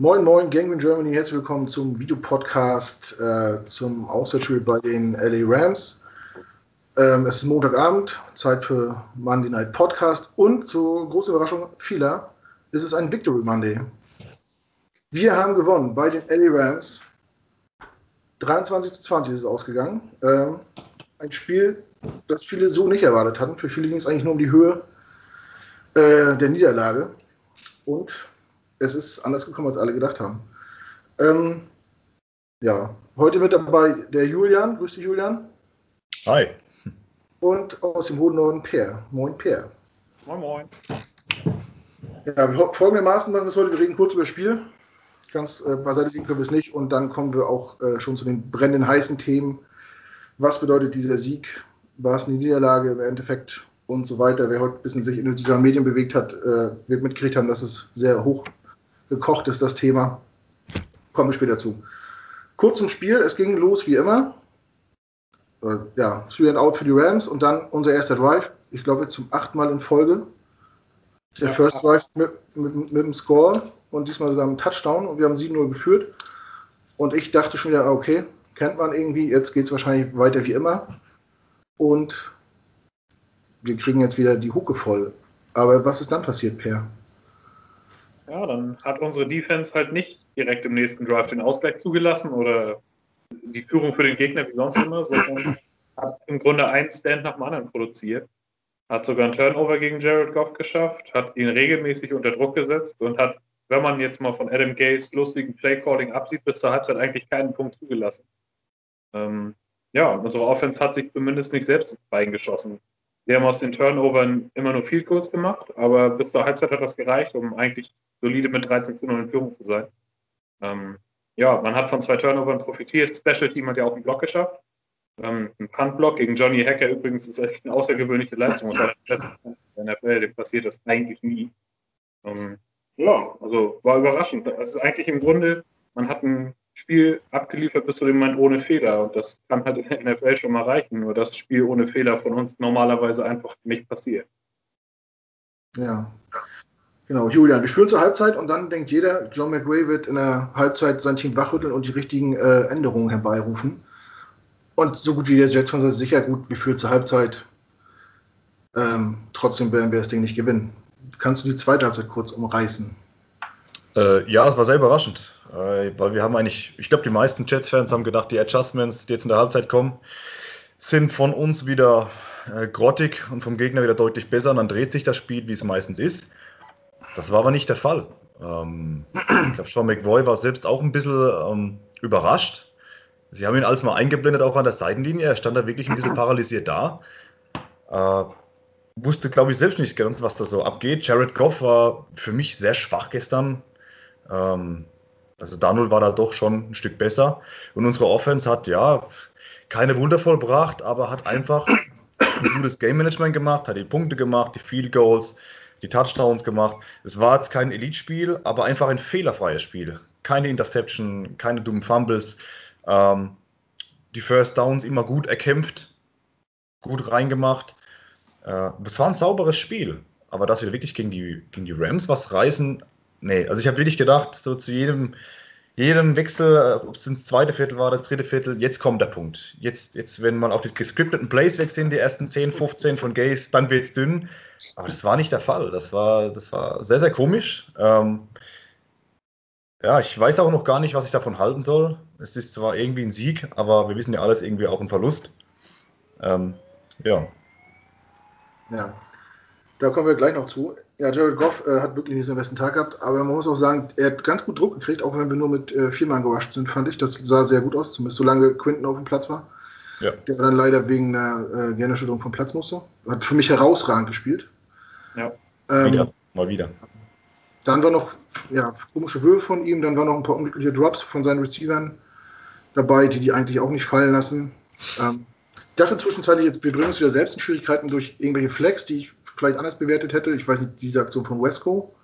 Moin Moin, Gangrene Germany, herzlich willkommen zum Videopodcast äh, zum Auswärtsspiel bei den LA Rams. Ähm, es ist Montagabend, Zeit für Monday Night Podcast und zur großen Überraschung vieler ist es ein Victory Monday. Wir haben gewonnen bei den LA Rams. 23 zu 20 ist es ausgegangen. Ähm, ein Spiel, das viele so nicht erwartet hatten. Für viele ging es eigentlich nur um die Höhe äh, der Niederlage. Und es ist anders gekommen, als alle gedacht haben. Ähm, ja, heute mit dabei der Julian. Grüß dich, Julian. Hi. Und aus dem hohen Norden Per. Moin, Per. Moin, moin. Ja, folgendermaßen machen wir es heute. Wir reden kurz über das Spiel. Ganz äh, beiseite liegen können wir es nicht. Und dann kommen wir auch äh, schon zu den brennenden, heißen Themen. Was bedeutet dieser Sieg? War es eine Niederlage im Endeffekt? Und so weiter. Wer heute ein bisschen sich in den Medien bewegt hat, äh, wird mitgekriegt haben, dass es sehr hoch gekocht ist, das Thema. Kommen wir später zu. Kurz zum Spiel, es ging los wie immer. Äh, ja, Three and Out für die Rams und dann unser erster Drive. Ich glaube jetzt zum achten Mal in Folge. Der ja, First Drive mit, mit, mit, dem Score und diesmal sogar mit Touchdown und wir haben 7-0 geführt. Und ich dachte schon wieder, okay, kennt man irgendwie, jetzt geht es wahrscheinlich weiter wie immer. Und wir kriegen jetzt wieder die Hucke voll. Aber was ist dann passiert, Per? Ja, dann hat unsere Defense halt nicht direkt im nächsten Drive den Ausgleich zugelassen oder die Führung für den Gegner wie sonst immer, sondern hat im Grunde einen Stand nach dem anderen produziert. Hat sogar einen Turnover gegen Jared Goff geschafft, hat ihn regelmäßig unter Druck gesetzt und hat, wenn man jetzt mal von Adam Gays lustigen Playcalling absieht, bis zur Halbzeit eigentlich keinen Punkt zugelassen. Ähm, ja, unsere Offense hat sich zumindest nicht selbst ins Bein geschossen. Wir haben aus den Turnovern immer nur viel kurz gemacht, aber bis zur Halbzeit hat das gereicht, um eigentlich solide mit 13 zu 0 in Führung zu sein. Ähm, ja, man hat von zwei Turnovern profitiert. Special Team hat ja auch einen Block geschafft. Ähm, ein Punt-Block gegen Johnny Hacker übrigens ist echt eine außergewöhnliche Leistung. In der NFL, dem passiert das eigentlich nie. Ähm, ja, also war überraschend. Das ist eigentlich im Grunde, man hat ein Spiel abgeliefert bis zu dem Moment ohne Fehler. Und das kann halt in der NFL schon mal reichen. Nur das Spiel ohne Fehler von uns normalerweise einfach nicht passiert. Ja. Genau, Julian, wir führen zur Halbzeit und dann denkt jeder, John McRae wird in der Halbzeit sein Team wachrütteln und die richtigen äh, Änderungen herbeirufen. Und so gut wie der Jets von sich sicher gut, wir führen zur Halbzeit. Ähm, trotzdem werden wir das Ding nicht gewinnen. Kannst du die zweite Halbzeit kurz umreißen? Äh, ja, es war sehr überraschend. Äh, weil wir haben eigentlich, ich glaube, die meisten Jets-Fans haben gedacht, die Adjustments, die jetzt in der Halbzeit kommen, sind von uns wieder äh, grottig und vom Gegner wieder deutlich besser. Und dann dreht sich das Spiel, wie es meistens ist. Das war aber nicht der Fall. Ähm, ich glaube, Sean McVoy war selbst auch ein bisschen ähm, überrascht. Sie haben ihn als mal eingeblendet, auch an der Seitenlinie. Er stand da wirklich ein bisschen paralysiert da. Äh, wusste, glaube ich, selbst nicht ganz, was da so abgeht. Jared Goff war für mich sehr schwach gestern. Ähm, also Darnold war da doch schon ein Stück besser. Und unsere Offense hat ja keine Wunder vollbracht, aber hat einfach ein gutes Game Management gemacht, hat die Punkte gemacht, die Field Goals, die Touchdowns gemacht. Es war jetzt kein Elite-Spiel, aber einfach ein fehlerfreies Spiel. Keine Interception, keine dummen Fumbles. Ähm, die First Downs immer gut erkämpft, gut reingemacht. Äh, das war ein sauberes Spiel. Aber dass wir wirklich gegen die, gegen die Rams was reißen, nee, also ich habe wirklich gedacht, so zu jedem, jedem Wechsel, äh, ob es ins zweite Viertel war, das dritte Viertel, jetzt kommt der Punkt. Jetzt, jetzt wenn man auf die gescripteten Plays wechseln, die ersten 10, 15 von Gaze, dann wird es dünn. Aber das war nicht der Fall. Das war, das war sehr, sehr komisch. Ähm, ja, ich weiß auch noch gar nicht, was ich davon halten soll. Es ist zwar irgendwie ein Sieg, aber wir wissen ja alles irgendwie auch ein Verlust. Ähm, ja. Ja, da kommen wir gleich noch zu. Ja, Jared Goff äh, hat wirklich nicht seinen besten Tag gehabt, aber man muss auch sagen, er hat ganz gut Druck gekriegt, auch wenn wir nur mit äh, vier Mann gerusht sind, fand ich. Das sah sehr gut aus, zumindest solange Quinton auf dem Platz war. Ja. Der dann leider wegen einer äh, Gehirnerschütterung vom Platz musste. Hat für mich herausragend gespielt. Ja. Ähm, wieder, mal wieder. Dann war noch ja, komische Würfe von ihm, dann waren noch ein paar unglückliche Drops von seinen Receivern dabei, die die eigentlich auch nicht fallen lassen. Ähm, ich dachte zwischenzeitlich, jetzt, wir bringen uns wieder selbst in Schwierigkeiten durch irgendwelche Flex, die ich vielleicht anders bewertet hätte. Ich weiß nicht, diese Aktion von Wesco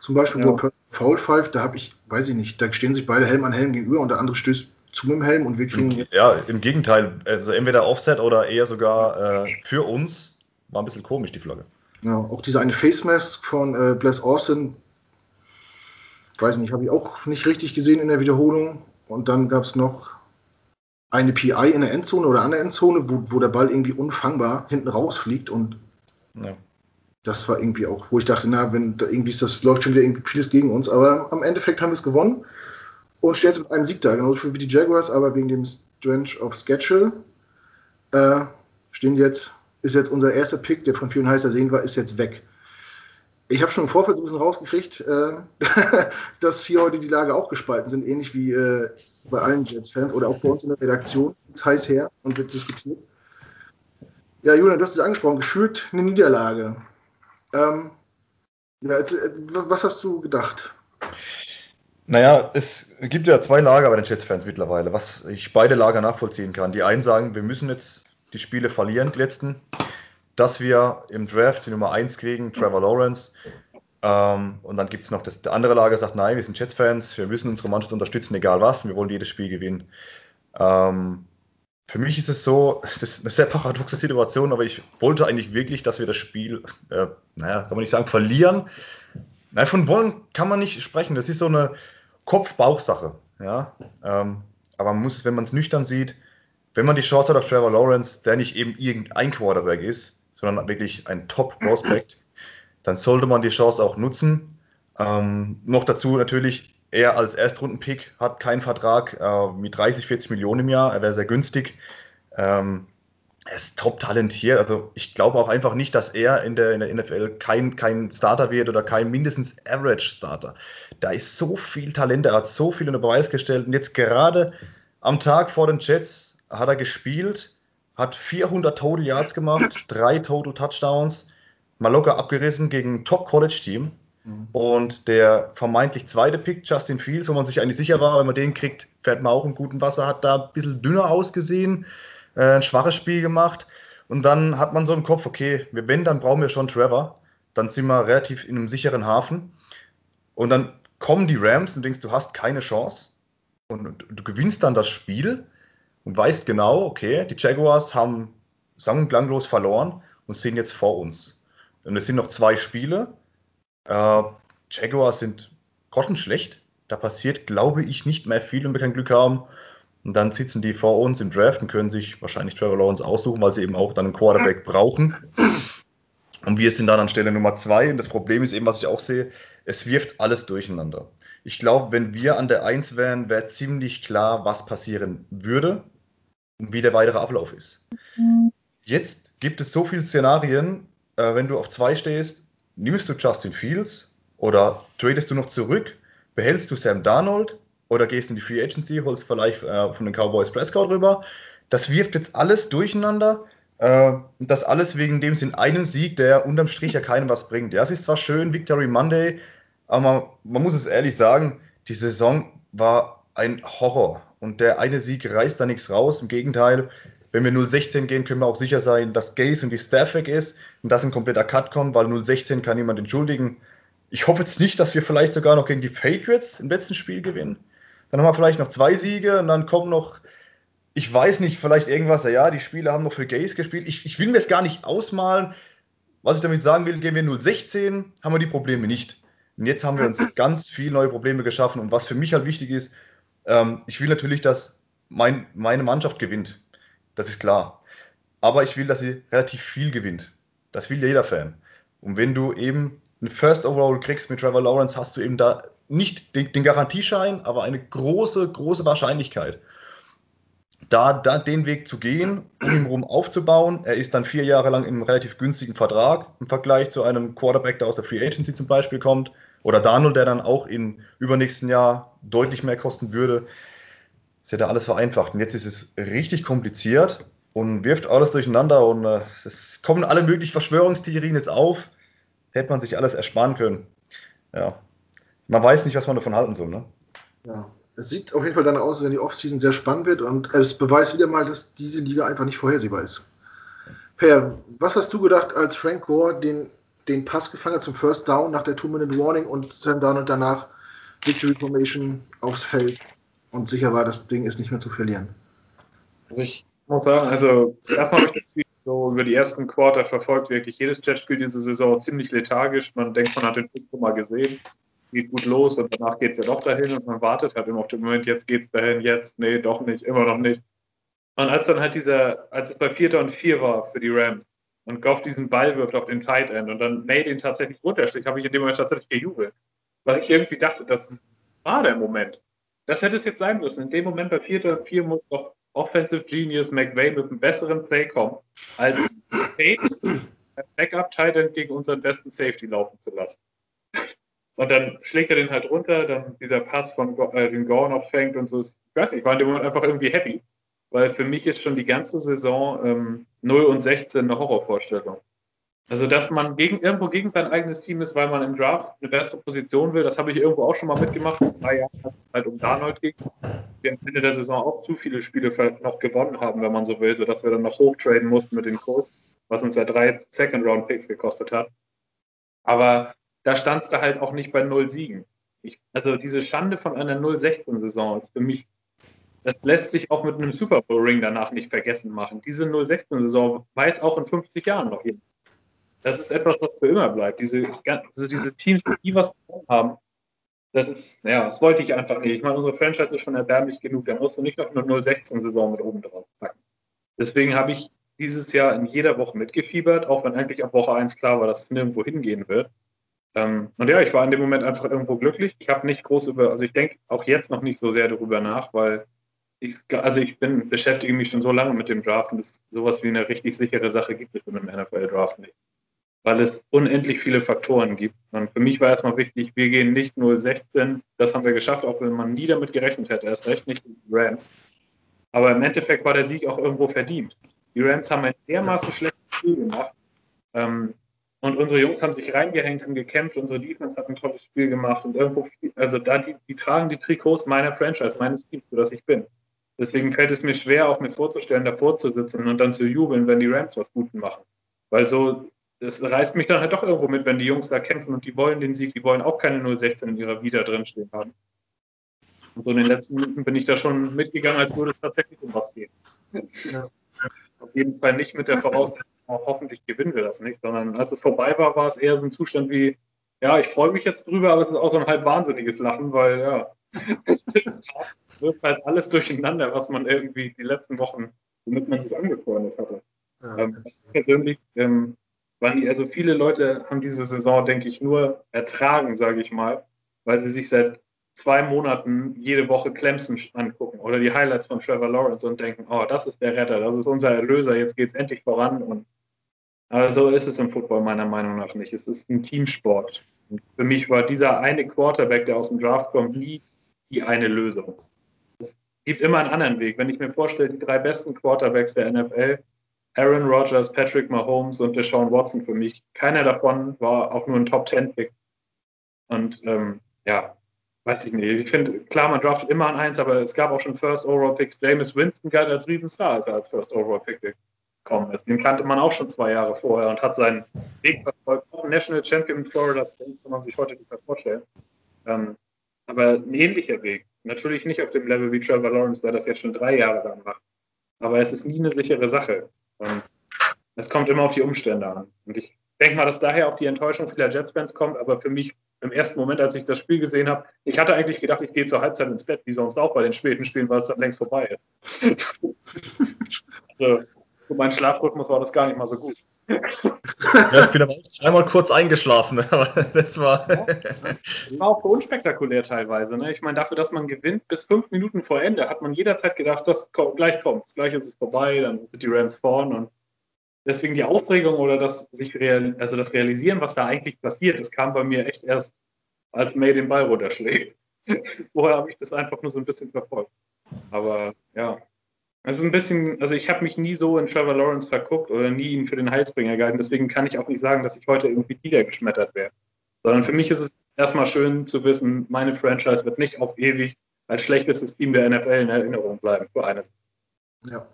zum Beispiel, ja. wo er Foul pfeift, da habe ich, weiß ich nicht, da stehen sich beide Helm an Helm gegenüber und der andere stößt zu mit dem Helm und wir kriegen. Ja, im Gegenteil, also entweder Offset oder eher sogar äh, für uns. War ein bisschen komisch, die Flagge. Ja, auch diese eine Face Mask von äh, Bless Austin. weiß nicht, habe ich auch nicht richtig gesehen in der Wiederholung. Und dann gab es noch eine PI in der Endzone oder an der Endzone, wo, wo der Ball irgendwie unfangbar hinten rausfliegt und ja. das war irgendwie auch, wo ich dachte, na, wenn da irgendwie ist das läuft schon wieder irgendwie vieles gegen uns, aber am Endeffekt haben wir es gewonnen und jetzt mit einem Sieg da, genauso wie die Jaguars, aber wegen dem Strange of Schedule äh, stehen jetzt, ist jetzt unser erster Pick, der von vielen heißer sehen war, ist jetzt weg. Ich habe schon im Vorfeld so ein bisschen rausgekriegt, äh, dass hier heute die Lage auch gespalten sind, ähnlich wie äh, bei allen Jets-Fans oder auch bei uns in der Redaktion. Es heiß her und wird diskutiert. Ja, Julian, du hast es angesprochen, gefühlt eine Niederlage. Ähm, ja, jetzt, äh, was hast du gedacht? Naja, es gibt ja zwei Lager bei den Jets-Fans mittlerweile, was ich beide Lager nachvollziehen kann. Die einen sagen, wir müssen jetzt die Spiele verlieren, die letzten, dass wir im Draft die Nummer 1 kriegen, Trevor Lawrence. Ähm, und dann gibt es noch das der andere Lager, sagt, nein, wir sind Jets-Fans, wir müssen unsere Mannschaft unterstützen, egal was, wir wollen jedes Spiel gewinnen. Ähm, für mich ist es so, es ist eine sehr paradoxe Situation, aber ich wollte eigentlich wirklich, dass wir das Spiel, äh, naja, kann man nicht sagen, verlieren. Naja, von wollen kann man nicht sprechen. Das ist so eine Kopf-Bauch-Sache. Ja? Ähm, aber man muss, wenn man es nüchtern sieht, wenn man die Chance hat auf Trevor Lawrence, der nicht eben irgendein Quarterback ist, sondern wirklich ein Top-Prospect, dann sollte man die Chance auch nutzen. Ähm, noch dazu natürlich, er als Erstrunden-Pick hat keinen Vertrag äh, mit 30, 40 Millionen im Jahr. Er wäre sehr günstig. Ähm, er ist top talentiert. Also ich glaube auch einfach nicht, dass er in der, in der NFL kein, kein Starter wird oder kein mindestens Average Starter. Da ist so viel Talent, er hat so viel unter Beweis gestellt. Und jetzt gerade am Tag vor den Jets hat er gespielt, hat 400 Total Yards gemacht, drei Total Touchdowns, mal locker abgerissen gegen ein Top-College-Team. Mhm. Und der vermeintlich zweite Pick, Justin Fields, wo man sich eigentlich sicher war, wenn man den kriegt, fährt man auch im guten Wasser, hat da ein bisschen dünner ausgesehen, äh, ein schwaches Spiel gemacht. Und dann hat man so im Kopf, okay, wenn, dann brauchen wir schon Trevor. Dann sind wir relativ in einem sicheren Hafen. Und dann kommen die Rams und denkst, du hast keine Chance. Und du gewinnst dann das Spiel und weißt genau, okay, die Jaguars haben sang- und klanglos verloren und sind jetzt vor uns. Und es sind noch zwei Spiele. Äh, Jaguars sind grottenschlecht. Da passiert, glaube ich, nicht mehr viel, wenn wir kein Glück haben. Und dann sitzen die vor uns im Draft und können sich wahrscheinlich Trevor Lawrence aussuchen, weil sie eben auch dann einen Quarterback brauchen. Und wir sind dann an Stelle Nummer zwei. Und das Problem ist eben, was ich auch sehe, es wirft alles durcheinander. Ich glaube, wenn wir an der Eins wären, wäre ziemlich klar, was passieren würde und wie der weitere Ablauf ist. Mhm. Jetzt gibt es so viele Szenarien, äh, wenn du auf zwei stehst, nimmst du Justin Fields oder tradest du noch zurück, behältst du Sam Darnold oder gehst in die Free Agency, holst vielleicht äh, von den Cowboys Prescott rüber. Das wirft jetzt alles durcheinander. Äh, das alles wegen dem Sinn einen Sieg, der unterm Strich ja keinem was bringt. Ja, es ist zwar schön, Victory Monday, aber man, man muss es ehrlich sagen, die Saison war ein Horror. Und der eine Sieg reißt da nichts raus. Im Gegenteil, wenn wir 0-16 gehen, können wir auch sicher sein, dass Gaze und die Staff weg ist und dass ein kompletter Cut kommt, weil 0-16 kann niemand entschuldigen. Ich hoffe jetzt nicht, dass wir vielleicht sogar noch gegen die Patriots im letzten Spiel gewinnen. Dann haben wir vielleicht noch zwei Siege und dann kommen noch, ich weiß nicht, vielleicht irgendwas, ja, die Spieler haben noch für Gaze gespielt. Ich, ich will mir es gar nicht ausmalen. Was ich damit sagen will, gehen wir 0-16, haben wir die Probleme nicht. Und jetzt haben wir uns ganz viele neue Probleme geschaffen. Und was für mich halt wichtig ist, ähm, ich will natürlich, dass mein, meine Mannschaft gewinnt. Das ist klar. Aber ich will, dass sie relativ viel gewinnt. Das will jeder Fan. Und wenn du eben einen First Overall kriegst mit Trevor Lawrence, hast du eben da nicht den, den Garantieschein, aber eine große, große Wahrscheinlichkeit, da, da den Weg zu gehen, um ihn rum aufzubauen. Er ist dann vier Jahre lang in einem relativ günstigen Vertrag im Vergleich zu einem Quarterback, der aus der Free Agency zum Beispiel kommt. Oder Daniel, der dann auch im übernächsten Jahr deutlich mehr kosten würde. Das hätte alles vereinfacht. Und jetzt ist es richtig kompliziert und wirft alles durcheinander und äh, es kommen alle möglichen Verschwörungstheorien jetzt auf. Hätte man sich alles ersparen können. Ja. Man weiß nicht, was man davon halten soll, ne? Ja. Es sieht auf jeden Fall dann aus, wenn die Offseason sehr spannend wird und es beweist wieder mal, dass diese Liga einfach nicht vorhersehbar ist. Per, was hast du gedacht, als Frank Gore den den Pass gefangen zum First Down nach der Two-Minute-Warning und Sam Darnold danach Victory Formation aufs Feld und sicher war, das Ding ist nicht mehr zu verlieren. Also ich muss sagen, also erstmal habe ich das Spiel so über die ersten Quarter verfolgt, wirklich jedes Jetspiel diese Saison ziemlich lethargisch. Man denkt, man hat den Flug mal gesehen. geht gut los und danach geht es ja doch dahin und man wartet halt immer auf den Moment, jetzt geht's dahin, jetzt, nee, doch nicht, immer noch nicht. Und als dann halt dieser, als es bei Vierter und Vier war für die Rams und Goff diesen Ball wirft auf den Tight End und dann May den tatsächlich runterschlägt, habe ich in dem Moment tatsächlich gejubelt. Weil ich irgendwie dachte, das war der Moment. Das hätte es jetzt sein müssen. In dem Moment bei Vierter und Vier muss doch Offensive Genius McVay mit einem besseren Play kommen, als Backup Tight End gegen unseren besten Safety laufen zu lassen. Und dann schlägt er den halt runter, dann dieser Pass von äh, den Gore noch fängt und so. Ich weiß nicht, ich war in dem Moment einfach irgendwie happy. Weil für mich ist schon die ganze Saison ähm, 0 und 16 eine Horrorvorstellung. Also, dass man gegen, irgendwo gegen sein eigenes Team ist, weil man im Draft eine bessere Position will, das habe ich irgendwo auch schon mal mitgemacht. Vor drei Jahren, als es halt um Darnold ging. Wir am Ende der Saison auch zu viele Spiele noch gewonnen haben, wenn man so will, sodass wir dann noch hochtraden mussten mit den Colts, was uns ja drei Second-Round-Picks gekostet hat. Aber da stand es da halt auch nicht bei null Siegen. Ich, also diese Schande von einer 0-16-Saison ist für mich, das lässt sich auch mit einem Super Bowl-Ring danach nicht vergessen machen. Diese 0-16-Saison weiß auch in 50 Jahren noch jemand. Das ist etwas, was für immer bleibt. Diese, also diese Teams, die was haben, das ist, ja, das wollte ich einfach nicht. Ich meine, unsere Franchise ist schon erbärmlich genug. Da musst du nicht noch eine 0-16-Saison mit oben drauf packen. Deswegen habe ich dieses Jahr in jeder Woche mitgefiebert, auch wenn eigentlich ab Woche 1 klar war, dass es nirgendwo hingehen wird. Ähm, und ja, ich war in dem Moment einfach irgendwo glücklich. Ich habe nicht groß über, also ich denke auch jetzt noch nicht so sehr darüber nach, weil ich, also ich bin, beschäftige mich schon so lange mit dem Draft und das, sowas wie eine richtig sichere Sache gibt es in einem NFL-Draft nicht. Weil es unendlich viele Faktoren gibt. Und für mich war erstmal wichtig, wir gehen nicht nur 16, das haben wir geschafft, auch wenn man nie damit gerechnet hätte, erst recht nicht die Rams. Aber im Endeffekt war der Sieg auch irgendwo verdient. Die Rams haben ein dermaßen schlechtes Spiel gemacht. Ähm, und unsere Jungs haben sich reingehängt, haben gekämpft, unsere Defense hat ein tolles Spiel gemacht und irgendwo, also da, die, die tragen die Trikots meiner Franchise, meines Teams, für das ich bin. Deswegen fällt es mir schwer, auch mir vorzustellen, davor zu sitzen und dann zu jubeln, wenn die Rams was Gutes machen. Weil so, das reißt mich dann halt doch irgendwo mit, wenn die Jungs da kämpfen und die wollen den Sieg, die wollen auch keine 016 in ihrer Wieder drinstehen haben. Und so in den letzten Minuten bin ich da schon mitgegangen, als würde es tatsächlich um was gehen. Ja. Auf jeden Fall nicht mit der Voraussetzung, hoffentlich gewinnen wir das nicht, sondern als es vorbei war, war es eher so ein Zustand wie, ja, ich freue mich jetzt drüber, aber es ist auch so ein halb wahnsinniges Lachen, weil ja, es wirft halt alles durcheinander, was man irgendwie die letzten Wochen, womit man sich angefreundet hatte. Ja, ähm, persönlich ähm, waren die, also viele Leute haben diese Saison, denke ich, nur ertragen, sage ich mal, weil sie sich seit zwei Monaten jede Woche Clemson angucken oder die Highlights von Trevor Lawrence und denken, oh, das ist der Retter, das ist unser Erlöser, jetzt geht es endlich voran und aber so ist es im Football meiner Meinung nach nicht. Es ist ein Teamsport. Und für mich war dieser eine Quarterback, der aus dem Draft kommt, nie die eine Lösung. Es gibt immer einen anderen Weg. Wenn ich mir vorstelle, die drei besten Quarterbacks der NFL, Aaron Rodgers, Patrick Mahomes und Deshaun Watson für mich, keiner davon war auch nur ein Top-10-Pick. Und ähm, ja, weiß ich nicht. Ich finde, klar, man draftet immer an eins, aber es gab auch schon First Overall Picks. James Winston galt als Riesenstar, als er als First Overall Pick gekommen ist. Den kannte man auch schon zwei Jahre vorher und hat seinen Weg verfolgt. Auch National Champion in Florida State kann man sich heute nicht mehr vorstellen. Ähm, aber ein ähnlicher Weg. Natürlich nicht auf dem Level wie Trevor Lawrence, der das jetzt schon drei Jahre lang macht. Aber es ist nie eine sichere Sache. Es kommt immer auf die Umstände an. Und ich denke mal, dass daher auch die Enttäuschung vieler Jets-Fans kommt. Aber für mich im ersten Moment, als ich das Spiel gesehen habe, ich hatte eigentlich gedacht, ich gehe zur Halbzeit ins Bett, wie sonst auch bei den späten Spielen, weil es dann längst vorbei ist. also, für meinen Schlafrhythmus war das gar nicht mal so gut. Ja, ich bin aber auch zweimal kurz eingeschlafen, das war. Ja, das war auch unspektakulär teilweise. Ne? Ich meine, dafür, dass man gewinnt bis fünf Minuten vor Ende, hat man jederzeit gedacht, das gleich kommt, gleich ist es vorbei, dann sind die Rams vorn und deswegen die Aufregung oder das sich real, also das Realisieren, was da eigentlich passiert, das kam bei mir echt erst, als May den Ball runterschlägt. Vorher habe ich das einfach nur so ein bisschen verfolgt. Aber ja, es ist ein bisschen, also ich habe mich nie so in Trevor Lawrence verguckt oder nie ihn für den Heilsbringer gehalten. Deswegen kann ich auch nicht sagen, dass ich heute irgendwie niedergeschmettert wäre. Sondern für mich ist es erstmal schön zu wissen, meine Franchise wird nicht auf ewig als schlechtestes Team der NFL in Erinnerung bleiben für eines. Ja,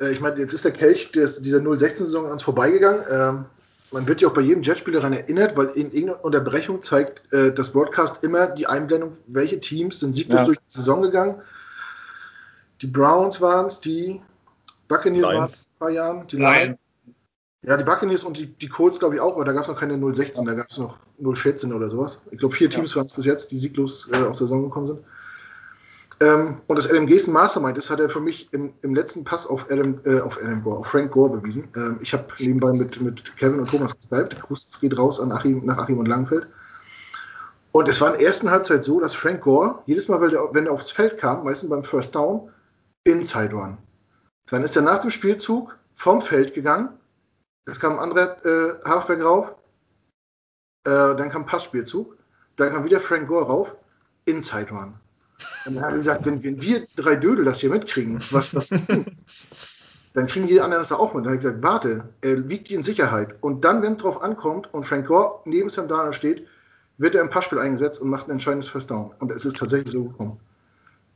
äh, ich meine, jetzt ist der Kelch dieser 016-Saison an uns vorbeigegangen. Ähm, man wird ja auch bei jedem Jetspieler daran erinnert, weil in irgendeiner Unterbrechung zeigt äh, das Broadcast immer die Einblendung, welche Teams sind sieglos ja. durch die Saison gegangen die Browns waren es, die Buccaneers waren es vor ein paar Jahren, die Lions. Ja, die Buccaneers und die, die Colts, glaube ich, auch, aber da gab es noch keine 016, da gab es noch 014 oder sowas. Ich glaube, vier Teams ja. waren es bis jetzt, die sieglos äh, aus der Saison gekommen sind. Ähm, und dass Adam Gaze ein Mastermind ist, hat er für mich im, im letzten Pass auf Adam, äh, auf Adam Gore, auf Frank Gore bewiesen. Ähm, ich habe nebenbei mit, mit Kevin und Thomas geskypt. Gruß geht raus an Achim, nach Achim und Langfeld. Und es war in der ersten Halbzeit so, dass Frank Gore, jedes Mal, wenn er aufs Feld kam, meistens beim First Down, Inside Run. Dann ist er nach dem Spielzug vom Feld gegangen, es kam ein anderer äh, Halfback rauf, äh, dann kam Passspielzug, dann kam wieder Frank Gore rauf, Inside Run. Und dann haben wir gesagt, wenn, wenn, wir drei Dödel das hier mitkriegen, was das dann kriegen die anderen das auch mit. Dann habe ich gesagt, warte, er wiegt die in Sicherheit. Und dann, wenn es drauf ankommt und Frank Gore neben Sam Darnold steht, wird er im Passspiel eingesetzt und macht ein entscheidendes First Down. Und es ist tatsächlich so gekommen.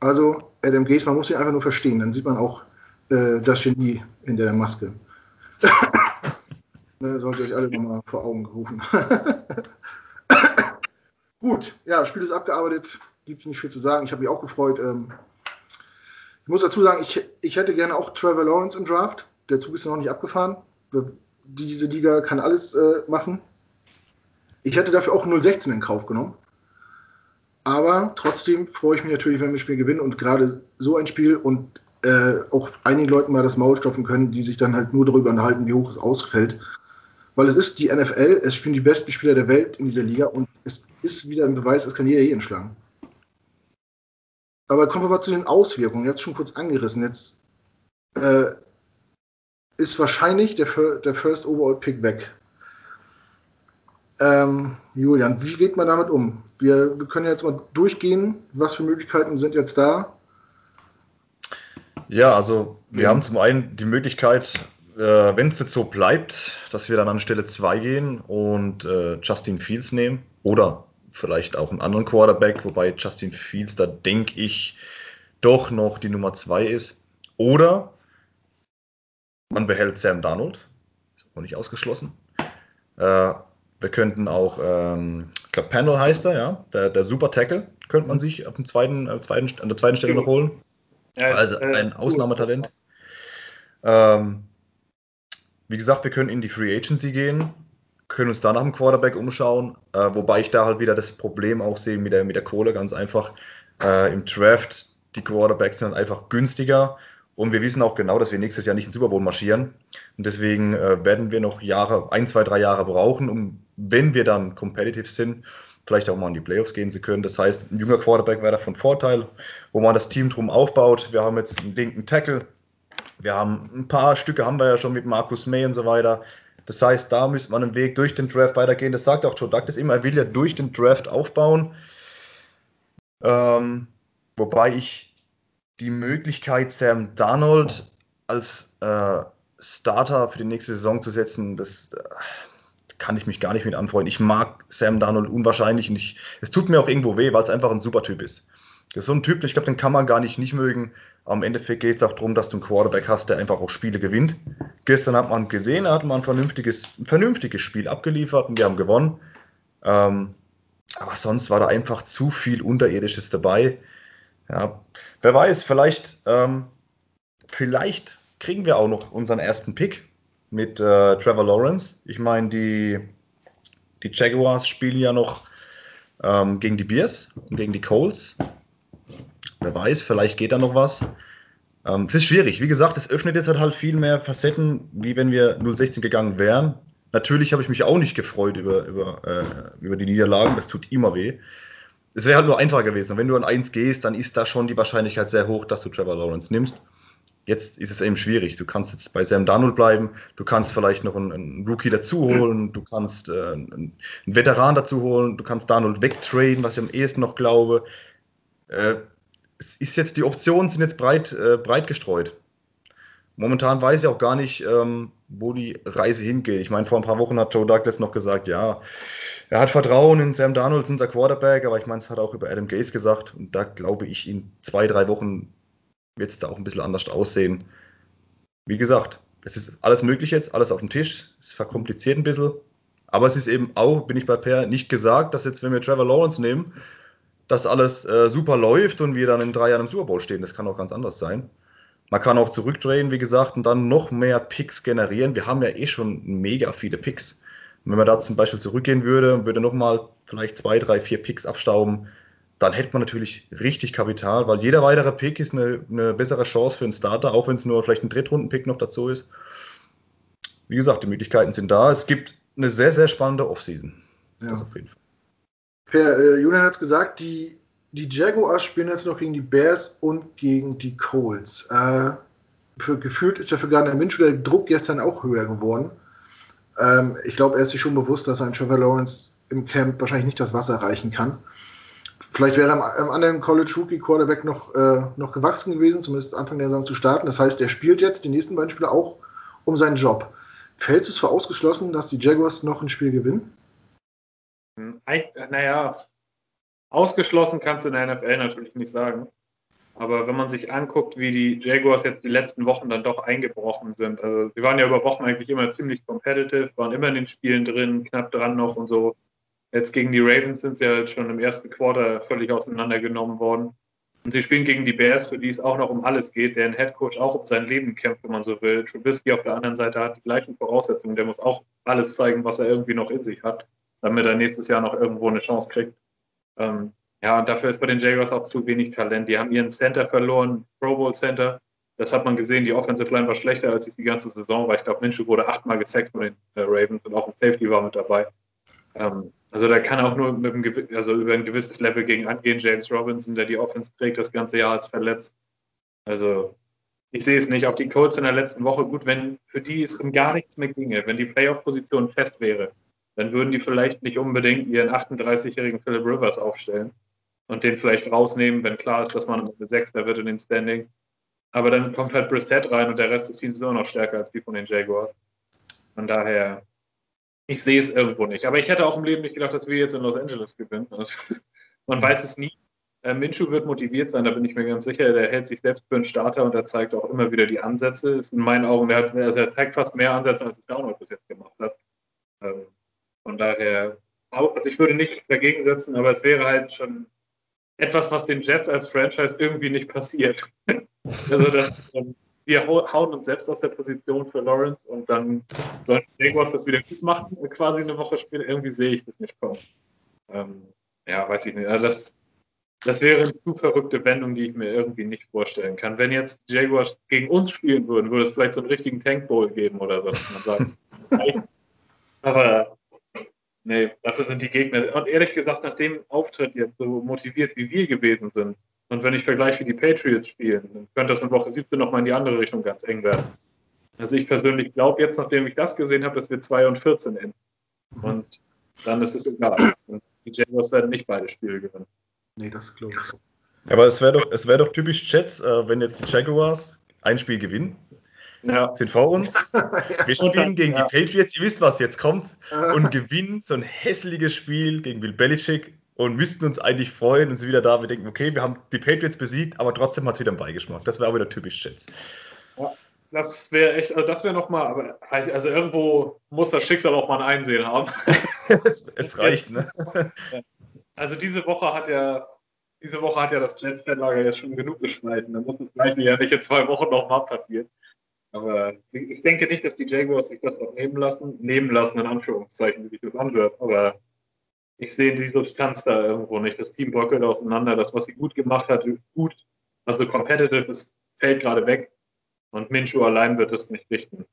Also, Adam Gaze, man muss ihn einfach nur verstehen. Dann sieht man auch äh, das Genie hinter der Maske. ne, sollte euch alle nochmal vor Augen rufen. Gut, ja, das Spiel ist abgearbeitet gibt es nicht viel zu sagen. Ich habe mich auch gefreut. Ähm, ich muss dazu sagen, ich, ich hätte gerne auch Trevor Lawrence im Draft. Der Zug ist noch nicht abgefahren. Diese Liga kann alles äh, machen. Ich hätte dafür auch 016 in Kauf genommen. Aber trotzdem freue ich mich natürlich, wenn wir das Spiel gewinnen und gerade so ein Spiel und äh, auch einigen Leuten mal das Maul stopfen können, die sich dann halt nur darüber unterhalten, wie hoch es ausfällt. Weil es ist die NFL, es spielen die besten Spieler der Welt in dieser Liga und es ist wieder ein Beweis, es kann jeder jeden schlagen. Aber kommen wir mal zu den Auswirkungen. Jetzt schon kurz angerissen. Jetzt äh, ist wahrscheinlich der, der First Overall Pick weg. Ähm, Julian, wie geht man damit um? Wir, wir, können jetzt mal durchgehen. Was für Möglichkeiten sind jetzt da? Ja, also wir ja. haben zum einen die Möglichkeit, äh, wenn es jetzt so bleibt, dass wir dann an Stelle 2 gehen und äh, Justin Fields nehmen oder vielleicht auch einen anderen Quarterback, wobei Justin Fields da denke ich doch noch die Nummer zwei ist. Oder man behält Sam Darnold, ist auch nicht ausgeschlossen. Äh, wir könnten auch, ähm, glaube Panel heißt er, ja, der, der Super Tackle könnte man sich auf dem zweiten, äh, zweiten, an der zweiten Stelle noch holen. Ja, also äh, ein Ausnahmetalent. Ähm, wie gesagt, wir können in die Free Agency gehen können uns da nach dem Quarterback umschauen, äh, wobei ich da halt wieder das Problem auch sehe mit der, mit der Kohle ganz einfach. Äh, Im Draft, die Quarterbacks sind einfach günstiger und wir wissen auch genau, dass wir nächstes Jahr nicht in Super Bowl marschieren. Und deswegen äh, werden wir noch Jahre, ein, zwei, drei Jahre brauchen, um, wenn wir dann competitive sind, vielleicht auch mal in die Playoffs gehen zu können. Das heißt, ein junger Quarterback wäre da von Vorteil, wo man das Team drum aufbaut. Wir haben jetzt einen linken Tackle. Wir haben ein paar Stücke haben wir ja schon mit Markus May und so weiter. Das heißt, da müsste man einen Weg durch den Draft weitergehen. Das sagt auch Joe Douglas immer, er will ja durch den Draft aufbauen. Ähm, wobei ich die Möglichkeit, Sam Darnold als äh, Starter für die nächste Saison zu setzen, das äh, kann ich mich gar nicht mit anfreunden. Ich mag Sam Darnold unwahrscheinlich und ich, es tut mir auch irgendwo weh, weil es einfach ein super Typ ist. Das ist so ein Typ, ich glaube, den kann man gar nicht nicht mögen. Am Endeffekt geht es auch darum, dass du einen Quarterback hast, der einfach auch Spiele gewinnt. Gestern hat man gesehen, hat mal ein vernünftiges, ein vernünftiges Spiel abgeliefert und wir haben gewonnen. Ähm, aber sonst war da einfach zu viel Unterirdisches dabei. Ja, wer weiß, vielleicht, ähm, vielleicht kriegen wir auch noch unseren ersten Pick mit äh, Trevor Lawrence. Ich meine, die, die Jaguars spielen ja noch ähm, gegen die Bears und gegen die Coles. Wer weiß, vielleicht geht da noch was. Ähm, es ist schwierig. Wie gesagt, es öffnet jetzt halt, halt viel mehr Facetten, wie wenn wir 016 gegangen wären. Natürlich habe ich mich auch nicht gefreut über, über, äh, über die Niederlagen. Das tut immer weh. Es wäre halt nur einfacher gewesen. wenn du an 1 gehst, dann ist da schon die Wahrscheinlichkeit sehr hoch, dass du Trevor Lawrence nimmst. Jetzt ist es eben schwierig. Du kannst jetzt bei Sam Darnold bleiben, du kannst vielleicht noch einen, einen Rookie dazu holen, du kannst äh, einen, Veteran dazu holen, du kannst Darnold wegtraden, was ich am ehesten noch glaube. Äh, es ist jetzt, die Optionen sind jetzt breit, äh, breit gestreut. Momentan weiß ich auch gar nicht, ähm, wo die Reise hingeht. Ich meine, vor ein paar Wochen hat Joe Douglas noch gesagt, ja, er hat Vertrauen in Sam Darnold, unser Quarterback, aber ich meine, es hat auch über Adam Gaze gesagt und da glaube ich, in zwei, drei Wochen wird es da auch ein bisschen anders aussehen. Wie gesagt, es ist alles möglich jetzt, alles auf dem Tisch, es verkompliziert ein bisschen, aber es ist eben auch, bin ich bei Per, nicht gesagt, dass jetzt, wenn wir Trevor Lawrence nehmen, dass alles äh, super läuft und wir dann in drei Jahren im Super Bowl stehen. Das kann auch ganz anders sein. Man kann auch zurückdrehen, wie gesagt, und dann noch mehr Picks generieren. Wir haben ja eh schon mega viele Picks. wenn man da zum Beispiel zurückgehen würde und würde nochmal vielleicht zwei, drei, vier Picks abstauben, dann hätte man natürlich richtig Kapital, weil jeder weitere Pick ist eine, eine bessere Chance für einen Starter, auch wenn es nur vielleicht ein Drittrunden-Pick noch dazu ist. Wie gesagt, die Möglichkeiten sind da. Es gibt eine sehr, sehr spannende Offseason. Ja. Das auf jeden Fall. Per, äh, Julian hat es gesagt, die, die Jaguars spielen jetzt noch gegen die Bears und gegen die Colts. Äh, für, gefühlt ist ja für Gardner Minshew der Druck gestern auch höher geworden. Ähm, ich glaube, er ist sich schon bewusst, dass ein Trevor Lawrence im Camp wahrscheinlich nicht das Wasser reichen kann. Vielleicht wäre am, am anderen College-Rookie-Quarterback noch, äh, noch gewachsen gewesen, zumindest Anfang der Saison zu starten. Das heißt, er spielt jetzt die nächsten beiden Spiele auch um seinen Job. Fällt es für ausgeschlossen, dass die Jaguars noch ein Spiel gewinnen? Hm, naja, ausgeschlossen kannst du in der NFL natürlich nicht sagen. Aber wenn man sich anguckt, wie die Jaguars jetzt die letzten Wochen dann doch eingebrochen sind, also sie waren ja über Wochen eigentlich immer ziemlich competitive, waren immer in den Spielen drin, knapp dran noch und so. Jetzt gegen die Ravens sind sie ja schon im ersten Quarter völlig auseinandergenommen worden. Und sie spielen gegen die Bears, für die es auch noch um alles geht, deren Headcoach auch um sein Leben kämpft, wenn man so will. Trubisky auf der anderen Seite hat die gleichen Voraussetzungen. Der muss auch alles zeigen, was er irgendwie noch in sich hat, damit er nächstes Jahr noch irgendwo eine Chance kriegt. Ähm, ja, und dafür ist bei den Jaguars auch zu wenig Talent. Die haben ihren Center verloren, Pro Bowl Center. Das hat man gesehen. Die Offensive Line war schlechter, als es die ganze Saison war. Ich glaube, Minshew wurde achtmal gesackt von den äh, Ravens und auch ein Safety war mit dabei. Ähm, also da kann auch nur mit einem, also über ein gewisses Level gegen angehen. James Robinson, der die Offense trägt, das ganze Jahr als verletzt. Also ich sehe es nicht. Auch die Colts in der letzten Woche, gut, wenn für die es um gar nichts mehr ginge, wenn die Playoff-Position fest wäre, dann würden die vielleicht nicht unbedingt ihren 38-jährigen Philip Rivers aufstellen und den vielleicht rausnehmen, wenn klar ist, dass man mit Sechster wird in den Standings. Aber dann kommt halt Brissett rein und der Rest des Teams ist auch noch stärker als die von den Jaguars. Von daher ich sehe es irgendwo nicht. Aber ich hätte auch im Leben nicht gedacht, dass wir jetzt in Los Angeles gewinnen. Man weiß es nie. Äh, Minshew wird motiviert sein, da bin ich mir ganz sicher. Der hält sich selbst für einen Starter und er zeigt auch immer wieder die Ansätze. Ist in meinen Augen, der hat, also er zeigt fast mehr Ansätze, als es Download bis jetzt gemacht hat. Ähm, von daher, also ich würde nicht dagegen setzen, aber es wäre halt schon etwas, was den Jets als Franchise irgendwie nicht passiert. also das, ähm, wir hauen uns selbst aus der Position für Lawrence und dann soll Jaguars das wieder gut machen, quasi eine Woche später. Irgendwie sehe ich das nicht kommen. Ähm, ja, weiß ich nicht. Also das, das wäre eine zu verrückte Wendung, die ich mir irgendwie nicht vorstellen kann. Wenn jetzt Jaguars gegen uns spielen würden, würde es vielleicht so einen richtigen Tank Bowl geben oder so, dass man sagt. Aber nee, dafür sind die Gegner. Und ehrlich gesagt, nach dem Auftritt jetzt so motiviert, wie wir gewesen sind, und wenn ich vergleiche, wie die Patriots spielen, dann könnte das in Woche 17 nochmal in die andere Richtung ganz eng werden. Also ich persönlich glaube jetzt, nachdem ich das gesehen habe, dass wir 2 und 14 enden. Und dann ist es egal. Und die Jaguars werden nicht beide Spiele gewinnen. Nee, das glaube ich. Aber es wäre doch, wär doch typisch Jets, äh, wenn jetzt die Jaguars ein Spiel gewinnen. Ja. Sind vor uns. Wir spielen gegen ja. die Patriots. Ihr wisst, was jetzt kommt. Und gewinnen so ein hässliches Spiel gegen Bill Belichick und müssten uns eigentlich freuen und sind wieder da. Wir denken, okay, wir haben die Patriots besiegt, aber trotzdem hat es wieder einen Beigeschmack. Das wäre auch wieder typisch Jets. Ja, das wäre echt, also das wäre nochmal, aber also irgendwo muss das Schicksal auch mal ein Einsehen haben. es, es, reicht, ne? Also diese Woche hat ja, diese Woche hat ja das Jets-Fanlager jetzt schon genug gespalten. Dann muss das gleiche ja nicht in zwei Wochen nochmal passieren. Aber ich denke nicht, dass die Jaguars sich das auch nehmen lassen. Nehmen lassen, in Anführungszeichen, wie sich das anhört. Aber ich sehe die Substanz da irgendwo nicht. Das Team bröckelt auseinander. Das, was sie gut gemacht hat, gut, also competitive, das fällt gerade weg. Und Minshu allein wird es nicht richten.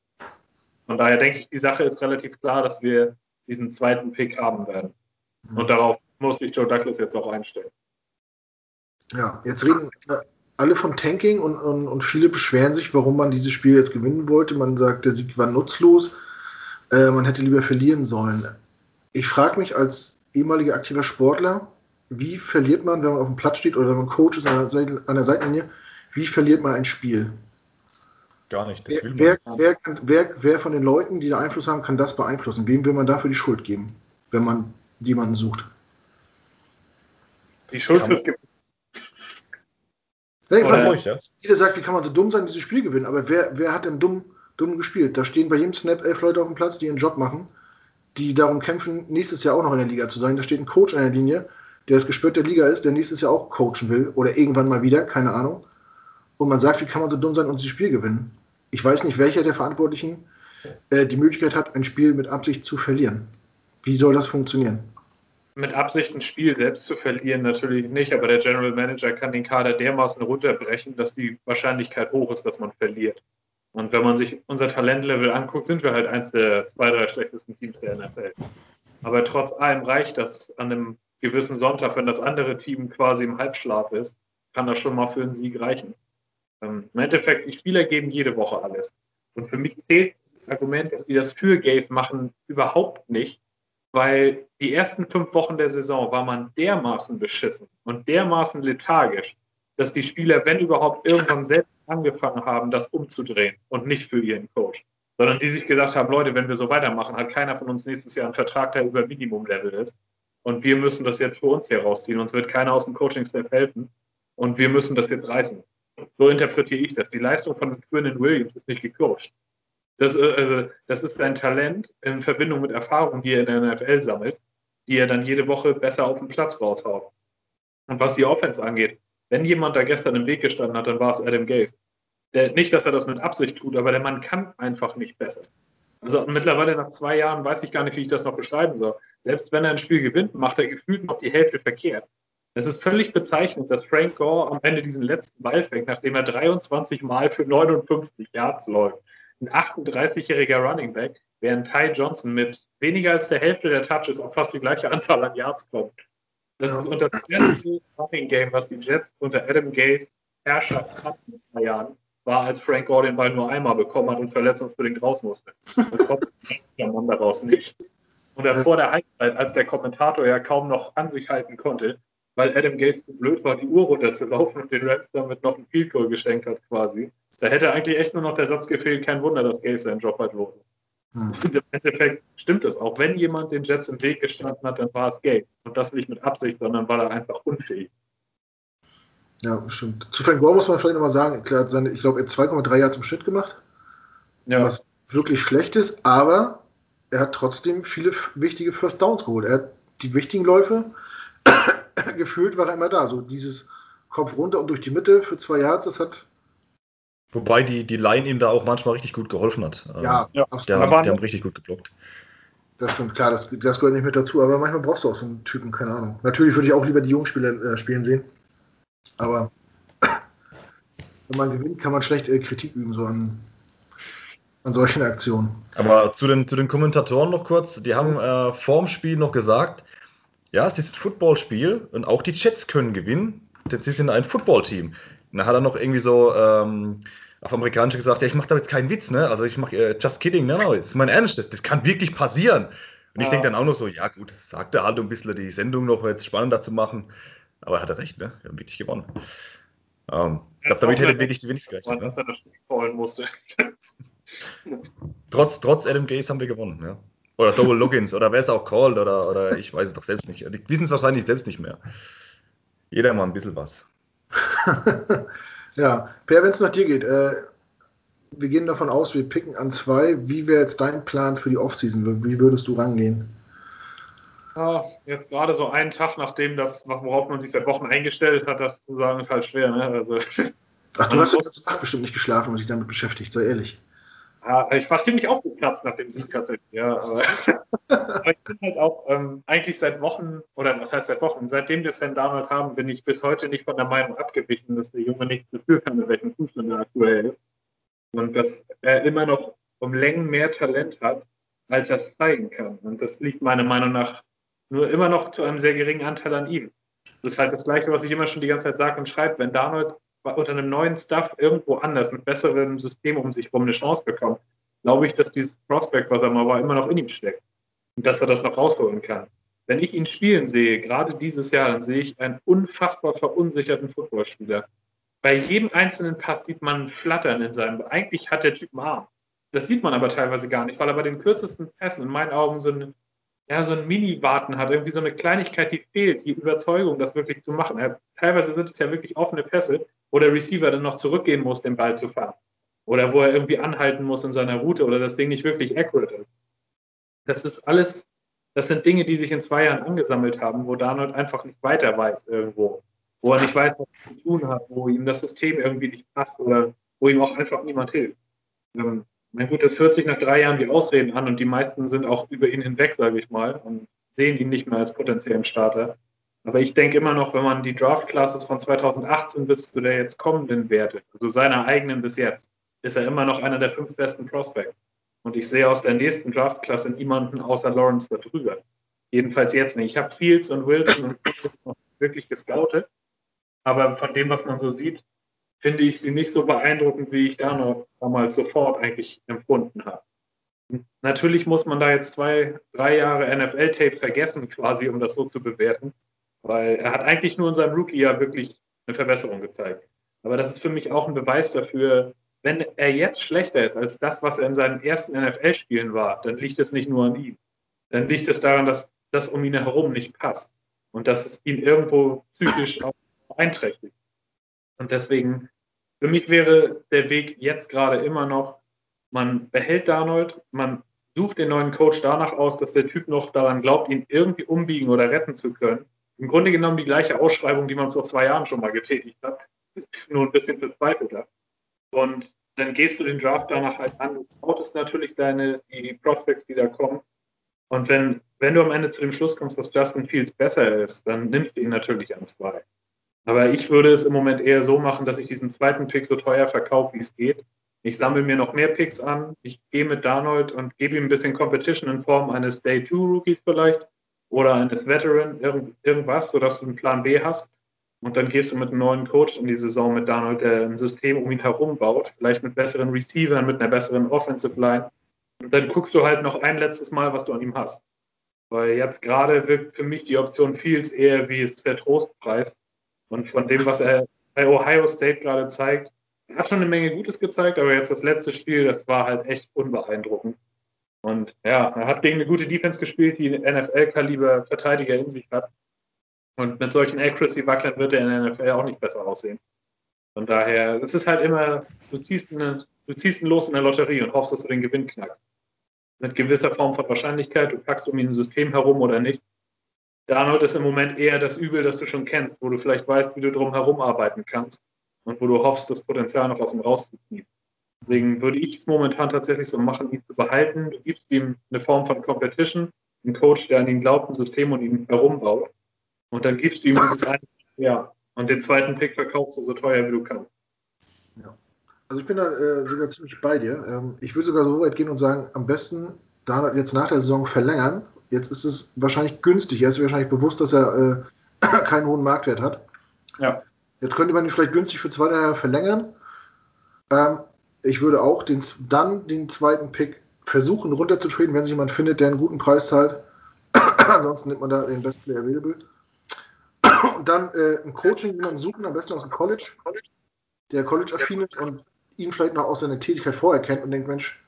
Von daher denke ich, die Sache ist relativ klar, dass wir diesen zweiten Pick haben werden. Mhm. Und darauf muss sich Joe Douglas jetzt auch einstellen. Ja, jetzt reden alle von Tanking und, und, und viele beschweren sich, warum man dieses Spiel jetzt gewinnen wollte. Man sagt, der Sieg war nutzlos. Äh, man hätte lieber verlieren sollen. Ich frage mich als ehemaliger aktiver Sportler, wie verliert man, wenn man auf dem Platz steht oder wenn man Coach ist an der, an der Seitenlinie, wie verliert man ein Spiel? Gar nicht. Das will wer, man. Wer, wer, wer, von den Leuten, die da Einfluss haben, kann das beeinflussen? Wem will man dafür die Schuld geben, wenn man jemanden sucht? Die Schuld fürs Ge ja, ich ja. Jeder sagt, wie kann man so dumm sein, dieses Spiel gewinnen? Aber wer, wer hat denn dumm, dumm gespielt? Da stehen bei jedem Snap elf Leute auf dem Platz, die ihren Job machen die darum kämpfen, nächstes Jahr auch noch in der Liga zu sein. Da steht ein Coach an der Linie, der das Gespür der Liga ist, der nächstes Jahr auch coachen will oder irgendwann mal wieder, keine Ahnung. und man sagt, wie kann man so dumm sein und dieses Spiel gewinnen? Ich weiß nicht, welcher der Verantwortlichen äh, die Möglichkeit hat, ein Spiel mit Absicht zu verlieren. Wie soll das funktionieren? Mit Absicht ein Spiel selbst zu verlieren natürlich nicht, aber der General Manager kann den Kader dermaßen runterbrechen, dass die Wahrscheinlichkeit hoch ist, dass man verliert. Und wenn man sich unser Talentlevel anguckt, sind wir halt eins der zwei, drei schlechtesten Teams der NFL. Aber trotz allem reicht das an einem gewissen Sonntag, wenn das andere Team quasi im Halbschlaf ist, kann das schon mal für einen Sieg reichen. Ähm, Im Endeffekt, die Spieler geben jede Woche alles. Und für mich zählt das Argument, dass die das für Gaze machen, überhaupt nicht, weil die ersten fünf Wochen der Saison war man dermaßen beschissen und dermaßen lethargisch, dass die Spieler, wenn überhaupt, irgendwann selbst angefangen haben, das umzudrehen und nicht für ihren Coach, sondern die sich gesagt haben, Leute, wenn wir so weitermachen, hat keiner von uns nächstes Jahr einen Vertrag, der über Minimum-Level ist. Und wir müssen das jetzt für uns hier rausziehen. Uns wird keiner aus dem Coaching-Step helfen. Und wir müssen das jetzt reißen. So interpretiere ich das. Die Leistung von Quinnen Williams ist nicht gecoacht. Das, äh, also, das ist sein Talent in Verbindung mit Erfahrung, die er in der NFL sammelt, die er dann jede Woche besser auf den Platz raushaut. Und was die Offense angeht, wenn jemand da gestern im Weg gestanden hat, dann war es Adam Gaze. Der, nicht, dass er das mit Absicht tut, aber der Mann kann einfach nicht besser. Also mittlerweile nach zwei Jahren weiß ich gar nicht, wie ich das noch beschreiben soll. Selbst wenn er ein Spiel gewinnt, macht er gefühlt noch die Hälfte verkehrt. Es ist völlig bezeichnend, dass Frank Gore am Ende diesen letzten Ball fängt, nachdem er 23 Mal für 59 Yards läuft. Ein 38-jähriger Running Back, während Ty Johnson mit weniger als der Hälfte der Touches auf fast die gleiche Anzahl an Yards kommt. Das ist unter das erste Running Game, was die Jets unter Adam Gaze Herrschaft hatten in zwei Jahren, war, als Frank Gore den Ball nur einmal bekommen hat und verletzungsbedingt raus musste. Das kommt der Mann daraus nicht. Und dann vor der Halbzeit, als der Kommentator ja kaum noch an sich halten konnte, weil Adam Gaze zu blöd war, die Uhr runterzulaufen und den Rams damit noch ein Field Goal geschenkt hat quasi. Da hätte eigentlich echt nur noch der Satz gefehlt, kein Wunder, dass Gaze seinen Job halt los ist. Hm. Im Endeffekt stimmt es. Auch wenn jemand den Jets im Weg gestanden hat, dann war es Gabe. Und das nicht mit Absicht, sondern weil er einfach unfähig. Ja, stimmt. Zu Frank Gore muss man vielleicht nochmal sagen, klar, seine, ich glaube, er hat 2,3 Jahre zum Schnitt gemacht. Ja. Was wirklich schlecht ist, aber er hat trotzdem viele wichtige First Downs geholt. Er hat die wichtigen Läufe gefühlt war er immer da. So dieses Kopf runter und durch die Mitte für zwei Yards, das hat. Wobei die, die Line ihm da auch manchmal richtig gut geholfen hat. Ja, ja. Der, der, die haben richtig gut geblockt. Das stimmt, klar, das, das gehört nicht mit dazu, aber manchmal brauchst du auch so einen Typen, keine Ahnung. Natürlich würde ich auch lieber die Jungspieler äh, spielen sehen, aber wenn man gewinnt, kann man schlecht äh, Kritik üben, so an, an solchen Aktionen. Aber zu den, zu den Kommentatoren noch kurz, die haben äh, vorm Spiel noch gesagt, ja, es ist ein Footballspiel und auch die Jets können gewinnen, denn sie sind ein Footballteam. Dann hat er noch irgendwie so ähm, auf Amerikanisch gesagt, ja, ich mache da jetzt keinen Witz, ne? Also ich mache äh, just kidding, no, no, das ist mein Ernst, das, das kann wirklich passieren. Und ich denke dann auch noch so, ja gut, das sagt er halt, um ein bisschen die Sendung noch jetzt spannender zu machen. Aber er hatte recht, ne? Wir haben wirklich gewonnen. Ähm, ich glaube, damit hätte wirklich die wenigsten gerechnet. Ne? Musste. trotz, trotz Adam Gaze haben wir gewonnen, ja. Oder Double Logins oder wer es auch called oder, oder ich weiß es doch selbst nicht. Die wissen es wahrscheinlich selbst nicht mehr. Jeder mal ein bisschen was. ja, Per, wenn es nach dir geht, äh, wir gehen davon aus, wir picken an zwei. Wie wäre jetzt dein Plan für die Offseason? Wie würdest du rangehen? Ja, jetzt gerade so einen Tag, nachdem das, worauf man sich seit Wochen eingestellt hat, das zu sagen, ist halt schwer. Ne? Also, Ach, du hast jetzt Nacht bestimmt nicht geschlafen und dich damit beschäftigt, sei ehrlich. Ja, ich war ziemlich aufgeplatzt nach dem Sieg tatsächlich, ja. Aber, aber, ich bin halt auch ähm, eigentlich seit Wochen, oder was heißt seit Wochen, seitdem wir Sam Darnold haben, bin ich bis heute nicht von der Meinung abgewichen, dass der Junge nicht dafür kann, in welchem Zustand er aktuell ist. Und dass er immer noch um Längen mehr Talent hat, als er es zeigen kann. Und das liegt meiner Meinung nach nur immer noch zu einem sehr geringen Anteil an ihm. Das ist halt das Gleiche, was ich immer schon die ganze Zeit sage und schreibe. Wenn Darnold unter einem neuen Stuff irgendwo anders, mit besserem System um sich herum eine Chance bekommt, glaube ich, dass dieses Prospect, was er mal war, immer noch in ihm steckt. Und dass er das noch rausholen kann. Wenn ich ihn spielen sehe, gerade dieses Jahr, dann sehe ich einen unfassbar verunsicherten Footballspieler. Bei jedem einzelnen Pass sieht man ein Flattern in seinem. Eigentlich hat der Typ einen Arm. Das sieht man aber teilweise gar nicht, weil er bei den kürzesten Pässen in meinen Augen so ein, ja, so ein Mini-Warten hat, irgendwie so eine Kleinigkeit, die fehlt, die Überzeugung, das wirklich zu machen. Teilweise sind es ja wirklich offene Pässe, wo der Receiver dann noch zurückgehen muss, den Ball zu fahren. Oder wo er irgendwie anhalten muss in seiner Route oder das Ding nicht wirklich accurate ist. Das ist alles, das sind Dinge, die sich in zwei Jahren angesammelt haben, wo Darnold einfach nicht weiter weiß irgendwo. wo er nicht weiß, was er zu tun hat, wo ihm das System irgendwie nicht passt oder wo ihm auch einfach niemand hilft. Ähm, mein gut, das hört sich nach drei Jahren wie Ausreden an und die meisten sind auch über ihn hinweg, sage ich mal, und sehen ihn nicht mehr als potenziellen Starter. Aber ich denke immer noch, wenn man die Draft-Classes von 2018 bis zu der jetzt kommenden Werte, also seiner eigenen bis jetzt, ist er immer noch einer der fünf besten Prospects. Und ich sehe aus der nächsten Draft-Klasse niemanden außer Lawrence da drüber. Jedenfalls jetzt nicht. Ich habe Fields und Wilson und wirklich gescoutet. Aber von dem, was man so sieht, finde ich sie nicht so beeindruckend, wie ich da noch damals sofort eigentlich empfunden habe. Natürlich muss man da jetzt zwei, drei Jahre NFL-Tape vergessen, quasi, um das so zu bewerten, weil er hat eigentlich nur in seinem Rookie-Jahr wirklich eine Verbesserung gezeigt. Aber das ist für mich auch ein Beweis dafür, wenn er jetzt schlechter ist als das, was er in seinen ersten NFL-Spielen war, dann liegt es nicht nur an ihm. Dann liegt es daran, dass das um ihn herum nicht passt und dass es ihn irgendwo psychisch auch beeinträchtigt. Und deswegen, für mich wäre der Weg jetzt gerade immer noch, man behält Darnold, man sucht den neuen Coach danach aus, dass der Typ noch daran glaubt, ihn irgendwie umbiegen oder retten zu können. Im Grunde genommen die gleiche Ausschreibung, die man vor zwei Jahren schon mal getätigt hat, nur ein bisschen verzweifelter. Und dann gehst du den Draft danach halt an, du scoutest natürlich deine, die Prospects, die da kommen. Und wenn, wenn du am Ende zu dem Schluss kommst, dass Justin Fields besser ist, dann nimmst du ihn natürlich an zwei. Aber ich würde es im Moment eher so machen, dass ich diesen zweiten Pick so teuer verkaufe, wie es geht. Ich sammle mir noch mehr Picks an. Ich gehe mit Darnold und gebe ihm ein bisschen Competition in Form eines Day 2 Rookies vielleicht oder eines Veteran, irgend, irgendwas, sodass du einen Plan B hast. Und dann gehst du mit einem neuen Coach in die Saison mit Darnold, der ein System um ihn herum baut, vielleicht mit besseren Receivern, mit einer besseren Offensive Line. Und dann guckst du halt noch ein letztes Mal, was du an ihm hast. Weil jetzt gerade wirkt für mich die Option Fields eher wie es der Trostpreis. Und von dem, was er bei Ohio State gerade zeigt, er hat schon eine Menge Gutes gezeigt, aber jetzt das letzte Spiel, das war halt echt unbeeindruckend. Und ja, er hat gegen eine gute Defense gespielt, die NFL-Kaliber Verteidiger in sich hat. Und mit solchen Accuracy-Wacklern wird er in der NFL auch nicht besser aussehen. Von daher, es ist halt immer, du ziehst, eine, du ziehst einen Los in der Lotterie und hoffst, dass du den Gewinn knackst. Mit gewisser Form von Wahrscheinlichkeit, du packst um ihn ein System herum oder nicht. Darnold ist im Moment eher das Übel, das du schon kennst, wo du vielleicht weißt, wie du drum herum arbeiten kannst und wo du hoffst, das Potenzial noch aus ihm rauszuziehen. Deswegen würde ich es momentan tatsächlich so machen, ihn zu behalten. Du gibst ihm eine Form von Competition, einen Coach, der an ihn glaubt, ein System und ihn herumbaut. Und dann gibst du ihm dieses eine ja. Und den zweiten Pick verkaufst du so teuer, wie du kannst. Ja. Also ich bin da äh, sogar ziemlich bei dir. Ähm, ich würde sogar so weit gehen und sagen, am besten da jetzt nach der Saison verlängern. Jetzt ist es wahrscheinlich günstig. Er ist wahrscheinlich bewusst, dass er äh, keinen hohen Marktwert hat. Ja. Jetzt könnte man ihn vielleicht günstig für zwei Jahre verlängern. Ähm, ich würde auch den, dann den zweiten Pick versuchen runterzutraden, wenn sich jemand findet, der einen guten Preis zahlt. Ansonsten nimmt man da den Best Player Available und dann äh, ein Coaching jemanden suchen, am besten aus dem College, der College-affin ist und ihn vielleicht noch aus seiner Tätigkeit vorher kennt und denkt, Mensch,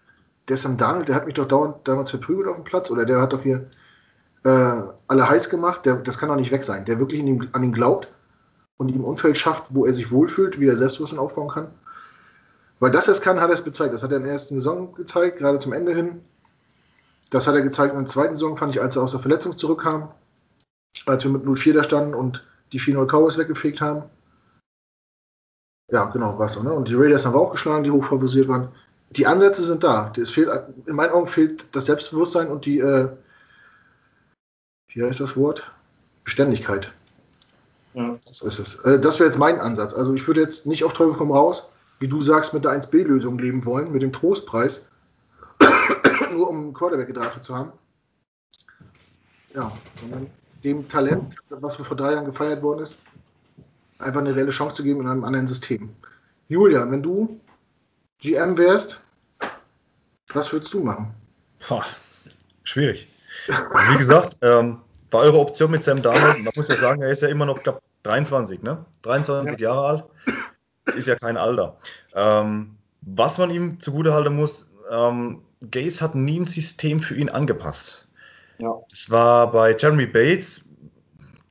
der Sam Daniel, der hat mich doch dauernd damals verprügelt auf dem Platz oder der hat doch hier äh, alle heiß gemacht, der, das kann doch nicht weg sein. Der wirklich ihm, an ihn glaubt und ihm ein Umfeld schafft, wo er sich wohlfühlt, wie er Selbstbewusstsein aufbauen kann. Weil das er es kann, hat er es gezeigt. Das hat er der ersten Saison gezeigt, gerade zum Ende hin. Das hat er gezeigt in der zweiten Saison, fand ich, als er aus der Verletzung zurückkam als wir mit 0-4 da standen und die 4-0 Cowboys weggefegt haben. Ja, genau, was so, ne? Und die Raiders haben wir auch geschlagen, die hochfavorisiert waren. Die Ansätze sind da. Es fehlt, in meinen Augen fehlt das Selbstbewusstsein und die, äh, wie heißt das Wort? Beständigkeit. Ja. Das ist es. Äh, das wäre jetzt mein Ansatz. Also ich würde jetzt nicht auf Teufel komm raus, wie du sagst, mit der 1B-Lösung leben wollen, mit dem Trostpreis, nur um einen Quarterback gedraftet zu haben. Ja, dem Talent, was vor drei Jahren gefeiert worden ist, einfach eine reelle Chance zu geben in einem anderen System. Julian, wenn du GM wärst, was würdest du machen? Boah, schwierig. Wie gesagt, ähm, war eure Option mit Sam Darnold, man muss ja sagen, er ist ja immer noch, glaube 23, ne? 23 ja. Jahre alt. Das ist ja kein Alter. Ähm, was man ihm zugutehalten muss, ähm, Gaze hat nie ein System für ihn angepasst. Ja. Das war bei Jeremy Bates,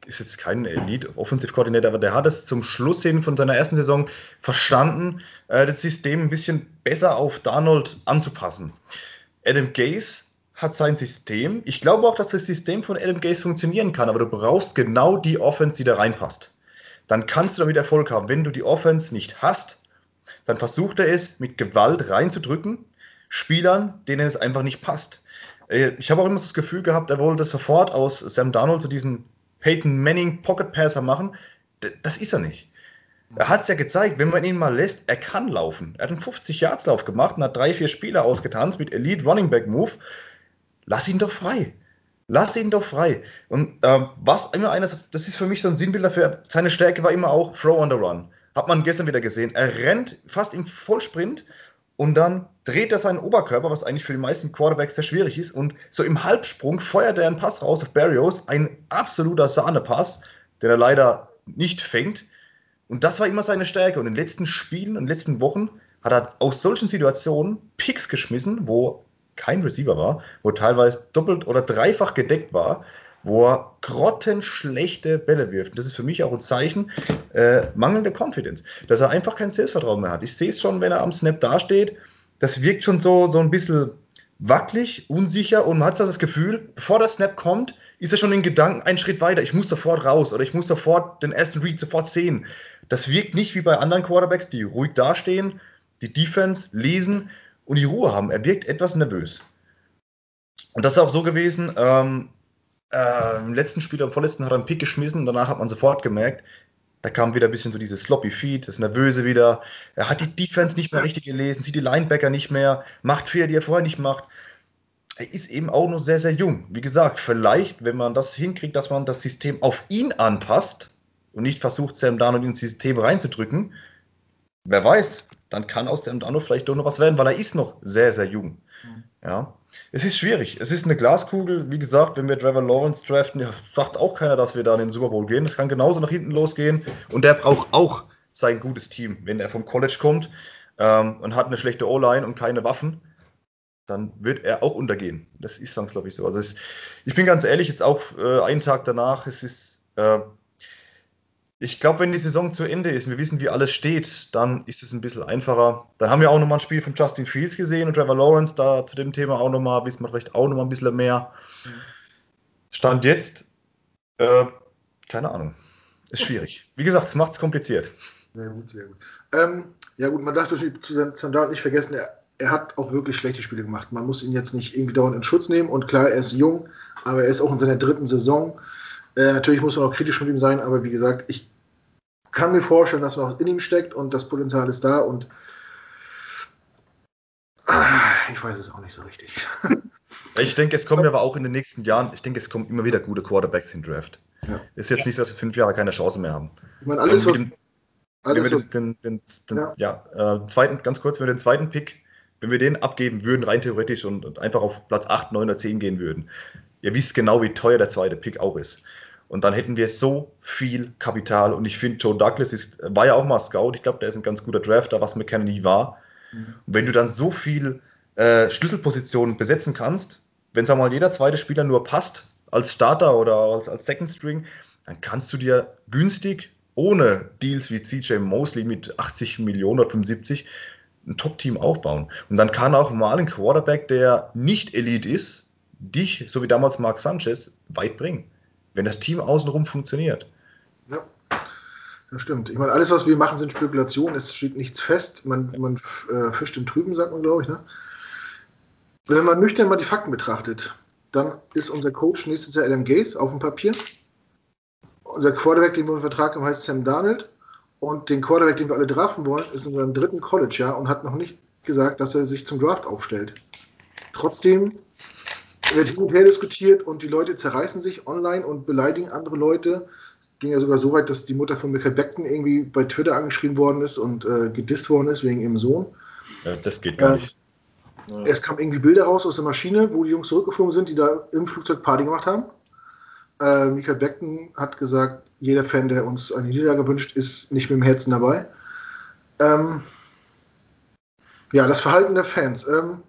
ist jetzt kein Elite-Offensive-Koordinator, aber der hat es zum Schluss hin von seiner ersten Saison verstanden, äh, das System ein bisschen besser auf Darnold anzupassen. Adam Gase hat sein System. Ich glaube auch, dass das System von Adam Gase funktionieren kann, aber du brauchst genau die Offense, die da reinpasst. Dann kannst du damit Erfolg haben. Wenn du die Offense nicht hast, dann versucht er es mit Gewalt reinzudrücken, Spielern, denen es einfach nicht passt. Äh, ich habe auch immer das Gefühl gehabt, er wollte sofort aus Sam Darnold zu diesem Peyton Manning Pocket Passer machen. Das ist er nicht. Er hat es ja gezeigt, wenn man ihn mal lässt, er kann laufen. Er hat einen 50-Yards-Lauf gemacht und hat drei, vier Spieler ausgetanzt mit Elite Running Back Move. Lass ihn doch frei. Lass ihn doch frei. Und ähm, was immer eines, das ist für mich so ein Sinnbild dafür, seine Stärke war immer auch Throw on the Run. Hat man gestern wieder gesehen. Er rennt fast im Vollsprint und dann dreht er seinen Oberkörper, was eigentlich für die meisten Quarterbacks sehr schwierig ist, und so im Halbsprung feuert er einen Pass raus auf Barrios, ein absoluter Sahnepass, den er leider nicht fängt. Und das war immer seine Stärke. Und in den letzten Spielen, den letzten Wochen hat er aus solchen Situationen Picks geschmissen, wo kein Receiver war, wo teilweise doppelt oder dreifach gedeckt war, wo er grottenschlechte Bälle wirft. Das ist für mich auch ein Zeichen äh, mangelnde Confidence, dass er einfach kein Selbstvertrauen mehr hat. Ich sehe es schon, wenn er am Snap dasteht, das wirkt schon so, so ein bisschen wackelig, unsicher und man hat so das Gefühl, bevor der Snap kommt, ist er schon in Gedanken einen Schritt weiter. Ich muss sofort raus oder ich muss sofort den ersten Read sofort sehen. Das wirkt nicht wie bei anderen Quarterbacks, die ruhig dastehen, die Defense lesen und die Ruhe haben. Er wirkt etwas nervös. Und das ist auch so gewesen, ähm, äh, im letzten Spiel, am vorletzten hat er einen Pick geschmissen und danach hat man sofort gemerkt, da kam wieder ein bisschen so dieses Sloppy Feed, das Nervöse wieder. Er hat die Defense nicht mehr richtig gelesen, sieht die Linebacker nicht mehr, macht Fehler, die er vorher nicht macht. Er ist eben auch noch sehr, sehr jung. Wie gesagt, vielleicht, wenn man das hinkriegt, dass man das System auf ihn anpasst und nicht versucht, Sam Darnold ins System reinzudrücken, wer weiß, dann kann aus Sam Darnold vielleicht doch noch was werden, weil er ist noch sehr, sehr jung. Mhm. Ja. Es ist schwierig. Es ist eine Glaskugel. Wie gesagt, wenn wir Trevor Lawrence draften, sagt auch keiner, dass wir da in den Super Bowl gehen. Das kann genauso nach hinten losgehen. Und der braucht auch sein gutes Team. Wenn er vom College kommt ähm, und hat eine schlechte O-Line und keine Waffen, dann wird er auch untergehen. Das ist glaube ich, so. Also es, ich bin ganz ehrlich, jetzt auch äh, einen Tag danach, es ist äh, ich glaube, wenn die Saison zu Ende ist, wir wissen, wie alles steht, dann ist es ein bisschen einfacher. Dann haben wir auch nochmal ein Spiel von Justin Fields gesehen und Trevor Lawrence, da zu dem Thema auch nochmal, wissen wir vielleicht auch nochmal ein bisschen mehr. Stand jetzt, äh, keine Ahnung. Ist schwierig. Wie gesagt, es macht es kompliziert. Sehr gut, sehr gut. Ähm, ja gut, man darf natürlich zu Sandal nicht vergessen, er, er, hat auch wirklich schlechte Spiele gemacht. Man muss ihn jetzt nicht irgendwie dauernd in Schutz nehmen und klar, er ist jung, aber er ist auch in seiner dritten Saison. Äh, natürlich muss man auch kritisch mit ihm sein, aber wie gesagt, ich kann mir vorstellen, dass noch in ihm steckt und das Potenzial ist da und ah, ich weiß es auch nicht so richtig. Ich denke, es kommen aber auch in den nächsten Jahren, ich denke, es kommen immer wieder gute Quarterbacks in Draft. Ja. Ist jetzt nicht so, dass wir fünf Jahre keine Chance mehr haben. Ich meine, alles, was. Den, alles, wenn wir den, den, den ja. ja äh, zweiten, ganz kurz, wenn wir den zweiten Pick, wenn wir den abgeben würden, rein theoretisch und, und einfach auf Platz 8, 9 oder 10 gehen würden, ihr wisst genau, wie teuer der zweite Pick auch ist. Und dann hätten wir so viel Kapital. Und ich finde, Joe Douglas ist, war ja auch mal Scout. Ich glaube, der ist ein ganz guter Drafter, was McKenna nie war. Mhm. Und wenn du dann so viel äh, Schlüsselpositionen besetzen kannst, wenn sag mal jeder zweite Spieler nur passt als Starter oder als, als Second String, dann kannst du dir günstig ohne Deals wie CJ Mosley mit 80 Millionen oder 75 ein Top-Team aufbauen. Und dann kann auch mal ein Quarterback, der nicht Elite ist, dich, so wie damals Mark Sanchez, weit bringen wenn das Team außenrum funktioniert. Ja, das stimmt. Ich meine, alles, was wir machen, sind Spekulationen. Es steht nichts fest. Man, man äh, fischt im Trüben, sagt man, glaube ich. Ne? Wenn man nüchtern mal die Fakten betrachtet, dann ist unser Coach nächstes Jahr Adam Gaze auf dem Papier. Unser Quarterback, den wir im Vertrag haben, heißt Sam Darnold. Und den Quarterback, den wir alle draften wollen, ist in seinem dritten College-Jahr und hat noch nicht gesagt, dass er sich zum Draft aufstellt. Trotzdem wird hin und her diskutiert und die Leute zerreißen sich online und beleidigen andere Leute. Ging ja sogar so weit, dass die Mutter von Michael Beckton irgendwie bei Twitter angeschrieben worden ist und äh, gedisst worden ist wegen ihrem Sohn. Ja, das geht gar äh, nicht. Ja. Es kamen irgendwie Bilder raus aus der Maschine, wo die Jungs zurückgeflogen sind, die da im Flugzeug Party gemacht haben. Äh, Michael Beckton hat gesagt, jeder Fan, der uns eine Niederlage wünscht, ist nicht mit dem Herzen dabei. Ähm, ja, das Verhalten der Fans. Ähm,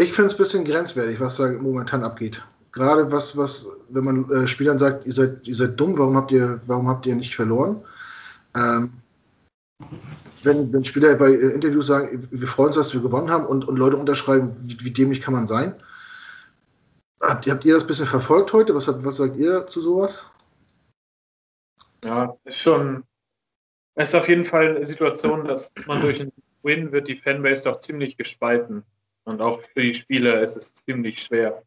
ich finde es ein bisschen grenzwertig, was da momentan abgeht. Gerade was, was, wenn man äh, Spielern sagt, ihr seid, ihr seid dumm, warum habt ihr, warum habt ihr nicht verloren? Ähm, wenn, wenn Spieler bei äh, Interviews sagen, wir freuen uns, dass wir gewonnen haben und, und Leute unterschreiben, wie, wie dämlich kann man sein? Habt, habt ihr das ein bisschen verfolgt heute? Was, was sagt ihr zu sowas? Ja, ist schon, ist auf jeden Fall eine Situation, dass man durch einen Win wird die Fanbase doch ziemlich gespalten. Und auch für die Spieler ist es ziemlich schwer.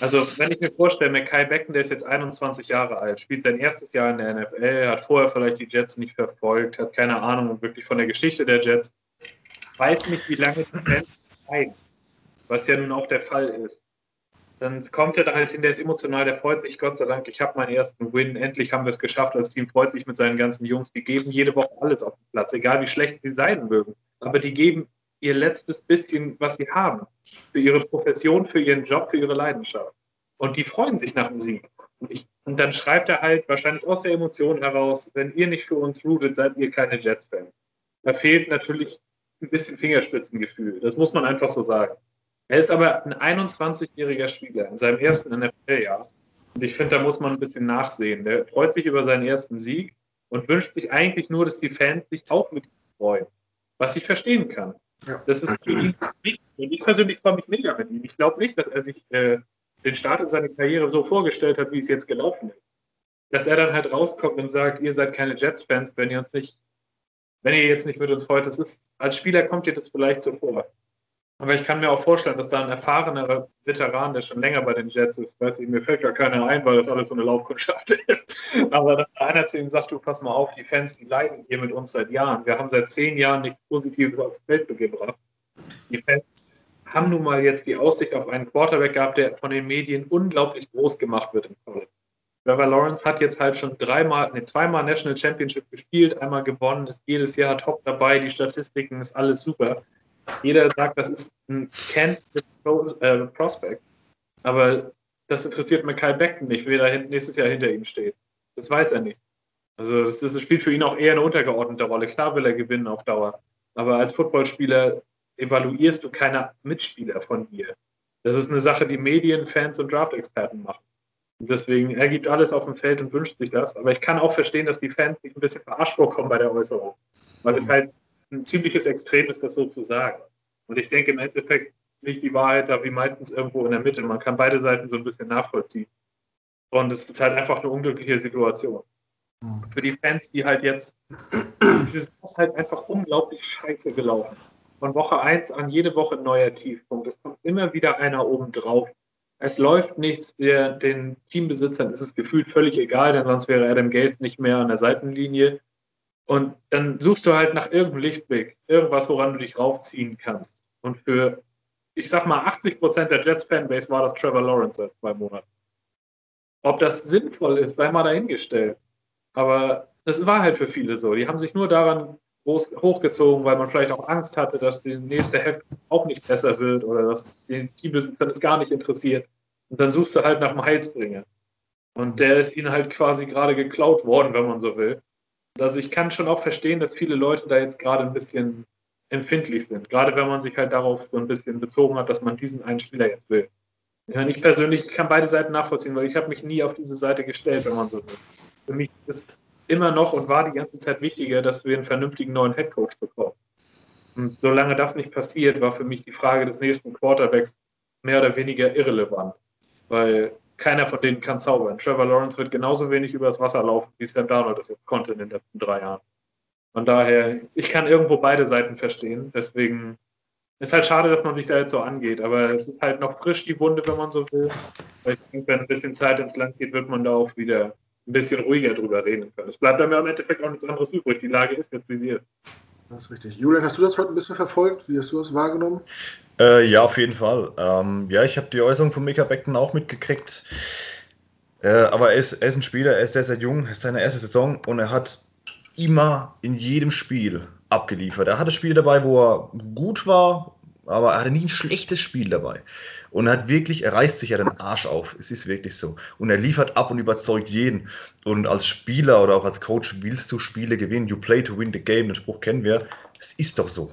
Also, wenn ich mir vorstelle, Mackay Becken, der ist jetzt 21 Jahre alt, spielt sein erstes Jahr in der NFL, hat vorher vielleicht die Jets nicht verfolgt, hat keine Ahnung wirklich von der Geschichte der Jets, weiß nicht, wie lange die Fans bleiben, was ja nun auch der Fall ist. Dann kommt er da halt hin, der ist emotional, der freut sich, Gott sei Dank, ich habe meinen ersten Win, endlich haben wir es geschafft, als Team freut sich mit seinen ganzen Jungs, die geben jede Woche alles auf den Platz, egal wie schlecht sie sein mögen, aber die geben ihr letztes bisschen, was sie haben, für ihre Profession, für ihren Job, für ihre Leidenschaft. Und die freuen sich nach dem Sieg. Und, ich, und dann schreibt er halt wahrscheinlich aus der Emotion heraus, wenn ihr nicht für uns rootet, seid ihr keine Jets-Fans. Da fehlt natürlich ein bisschen Fingerspitzengefühl. Das muss man einfach so sagen. Er ist aber ein 21-jähriger Spieler in seinem ersten NFL-Jahr. Und ich finde, da muss man ein bisschen nachsehen. Der freut sich über seinen ersten Sieg und wünscht sich eigentlich nur, dass die Fans sich auch mit ihm freuen. Was ich verstehen kann. Ja. Das ist für ihn nicht, und ich persönlich freue mich mega mit ihm. Ich glaube nicht, dass er sich äh, den Start in seiner Karriere so vorgestellt hat, wie es jetzt gelaufen ist. Dass er dann halt rauskommt und sagt, ihr seid keine Jets-Fans, wenn ihr uns nicht, wenn ihr jetzt nicht mit uns freut. Das ist, als Spieler kommt dir das vielleicht so vor. Aber ich kann mir auch vorstellen, dass da ein erfahrener Veteran, der schon länger bei den Jets ist, weiß ich, mir fällt gar keiner ein, weil das alles so eine Laufkundschaft ist. Aber dass einer zu ihm sagt, du pass mal auf, die Fans, die leiden hier mit uns seit Jahren. Wir haben seit zehn Jahren nichts Positives aufs Feld gebracht. Die Fans haben nun mal jetzt die Aussicht auf einen Quarterback gehabt, der von den Medien unglaublich groß gemacht wird im College. Trevor Lawrence hat jetzt halt schon dreimal, nee, zweimal National Championship gespielt, einmal gewonnen, ist jedes Jahr top dabei, die Statistiken ist alles super. Jeder sagt, das ist ein Can't äh, Prospect. Aber das interessiert Mackay Beckton nicht, wer da nächstes Jahr hinter ihm steht. Das weiß er nicht. Also das, das spielt für ihn auch eher eine untergeordnete Rolle. Klar will er gewinnen auf Dauer. Aber als Footballspieler evaluierst du keine Mitspieler von dir. Das ist eine Sache, die Medien, Fans und Draft-Experten machen. Und deswegen, er gibt alles auf dem Feld und wünscht sich das. Aber ich kann auch verstehen, dass die Fans sich ein bisschen verarscht vorkommen bei der Äußerung. Weil es halt ein ziemliches Extrem ist, das so zu sagen. Und ich denke, im Endeffekt liegt die Wahrheit da wie meistens irgendwo in der Mitte. Man kann beide Seiten so ein bisschen nachvollziehen. Und es ist halt einfach eine unglückliche Situation. Mhm. Für die Fans, die halt jetzt, es ist halt einfach unglaublich scheiße gelaufen. Von Woche 1 an jede Woche ein neuer Tiefpunkt. Es kommt immer wieder einer oben drauf. Es läuft nichts, der, den Teambesitzern ist es gefühlt völlig egal, denn sonst wäre Adam Gaze nicht mehr an der Seitenlinie. Und dann suchst du halt nach irgendeinem Lichtblick, irgendwas, woran du dich raufziehen kannst. Und für, ich sag mal, 80 Prozent der Jets-Fanbase war das Trevor Lawrence seit zwei Monaten. Ob das sinnvoll ist, sei mal dahingestellt. Aber das war halt für viele so. Die haben sich nur daran groß, hochgezogen, weil man vielleicht auch Angst hatte, dass die nächste Head auch nicht besser wird oder dass den Teambesitzern es gar nicht interessiert. Und dann suchst du halt nach einem Heilsbringer. Und der ist ihnen halt quasi gerade geklaut worden, wenn man so will. Also ich kann schon auch verstehen, dass viele Leute da jetzt gerade ein bisschen empfindlich sind. Gerade wenn man sich halt darauf so ein bisschen bezogen hat, dass man diesen einen Spieler jetzt will. Ich persönlich kann beide Seiten nachvollziehen, weil ich habe mich nie auf diese Seite gestellt, wenn man so will. Für mich ist immer noch und war die ganze Zeit wichtiger, dass wir einen vernünftigen neuen Headcoach bekommen. Und solange das nicht passiert, war für mich die Frage des nächsten Quarterbacks mehr oder weniger irrelevant. Weil keiner von denen kann zaubern. Trevor Lawrence wird genauso wenig übers Wasser laufen, wie Sam Darnold das jetzt konnte in den letzten drei Jahren. Von daher, ich kann irgendwo beide Seiten verstehen. Deswegen ist halt schade, dass man sich da jetzt so angeht. Aber es ist halt noch frisch, die Wunde, wenn man so will. Weil ich denke, wenn ein bisschen Zeit ins Land geht, wird man da auch wieder ein bisschen ruhiger drüber reden können. Es bleibt dann ja im Endeffekt auch nichts anderes übrig. Die Lage ist jetzt, wie sie ist. Das ist richtig. Julian, hast du das heute ein bisschen verfolgt? Wie hast du das wahrgenommen? Äh, ja, auf jeden Fall. Ähm, ja, ich habe die Äußerung von Mika Beckton auch mitgekriegt. Äh, aber er ist, er ist ein Spieler, er ist sehr, sehr jung, ist seine erste Saison und er hat immer in jedem Spiel abgeliefert. Er hatte Spiele dabei, wo er gut war, aber er hatte nie ein schlechtes Spiel dabei. Und er hat wirklich, er reißt sich ja den Arsch auf. Es ist wirklich so. Und er liefert ab und überzeugt jeden. Und als Spieler oder auch als Coach willst du Spiele gewinnen. You play to win the game. Den Spruch kennen wir. Das ist doch so.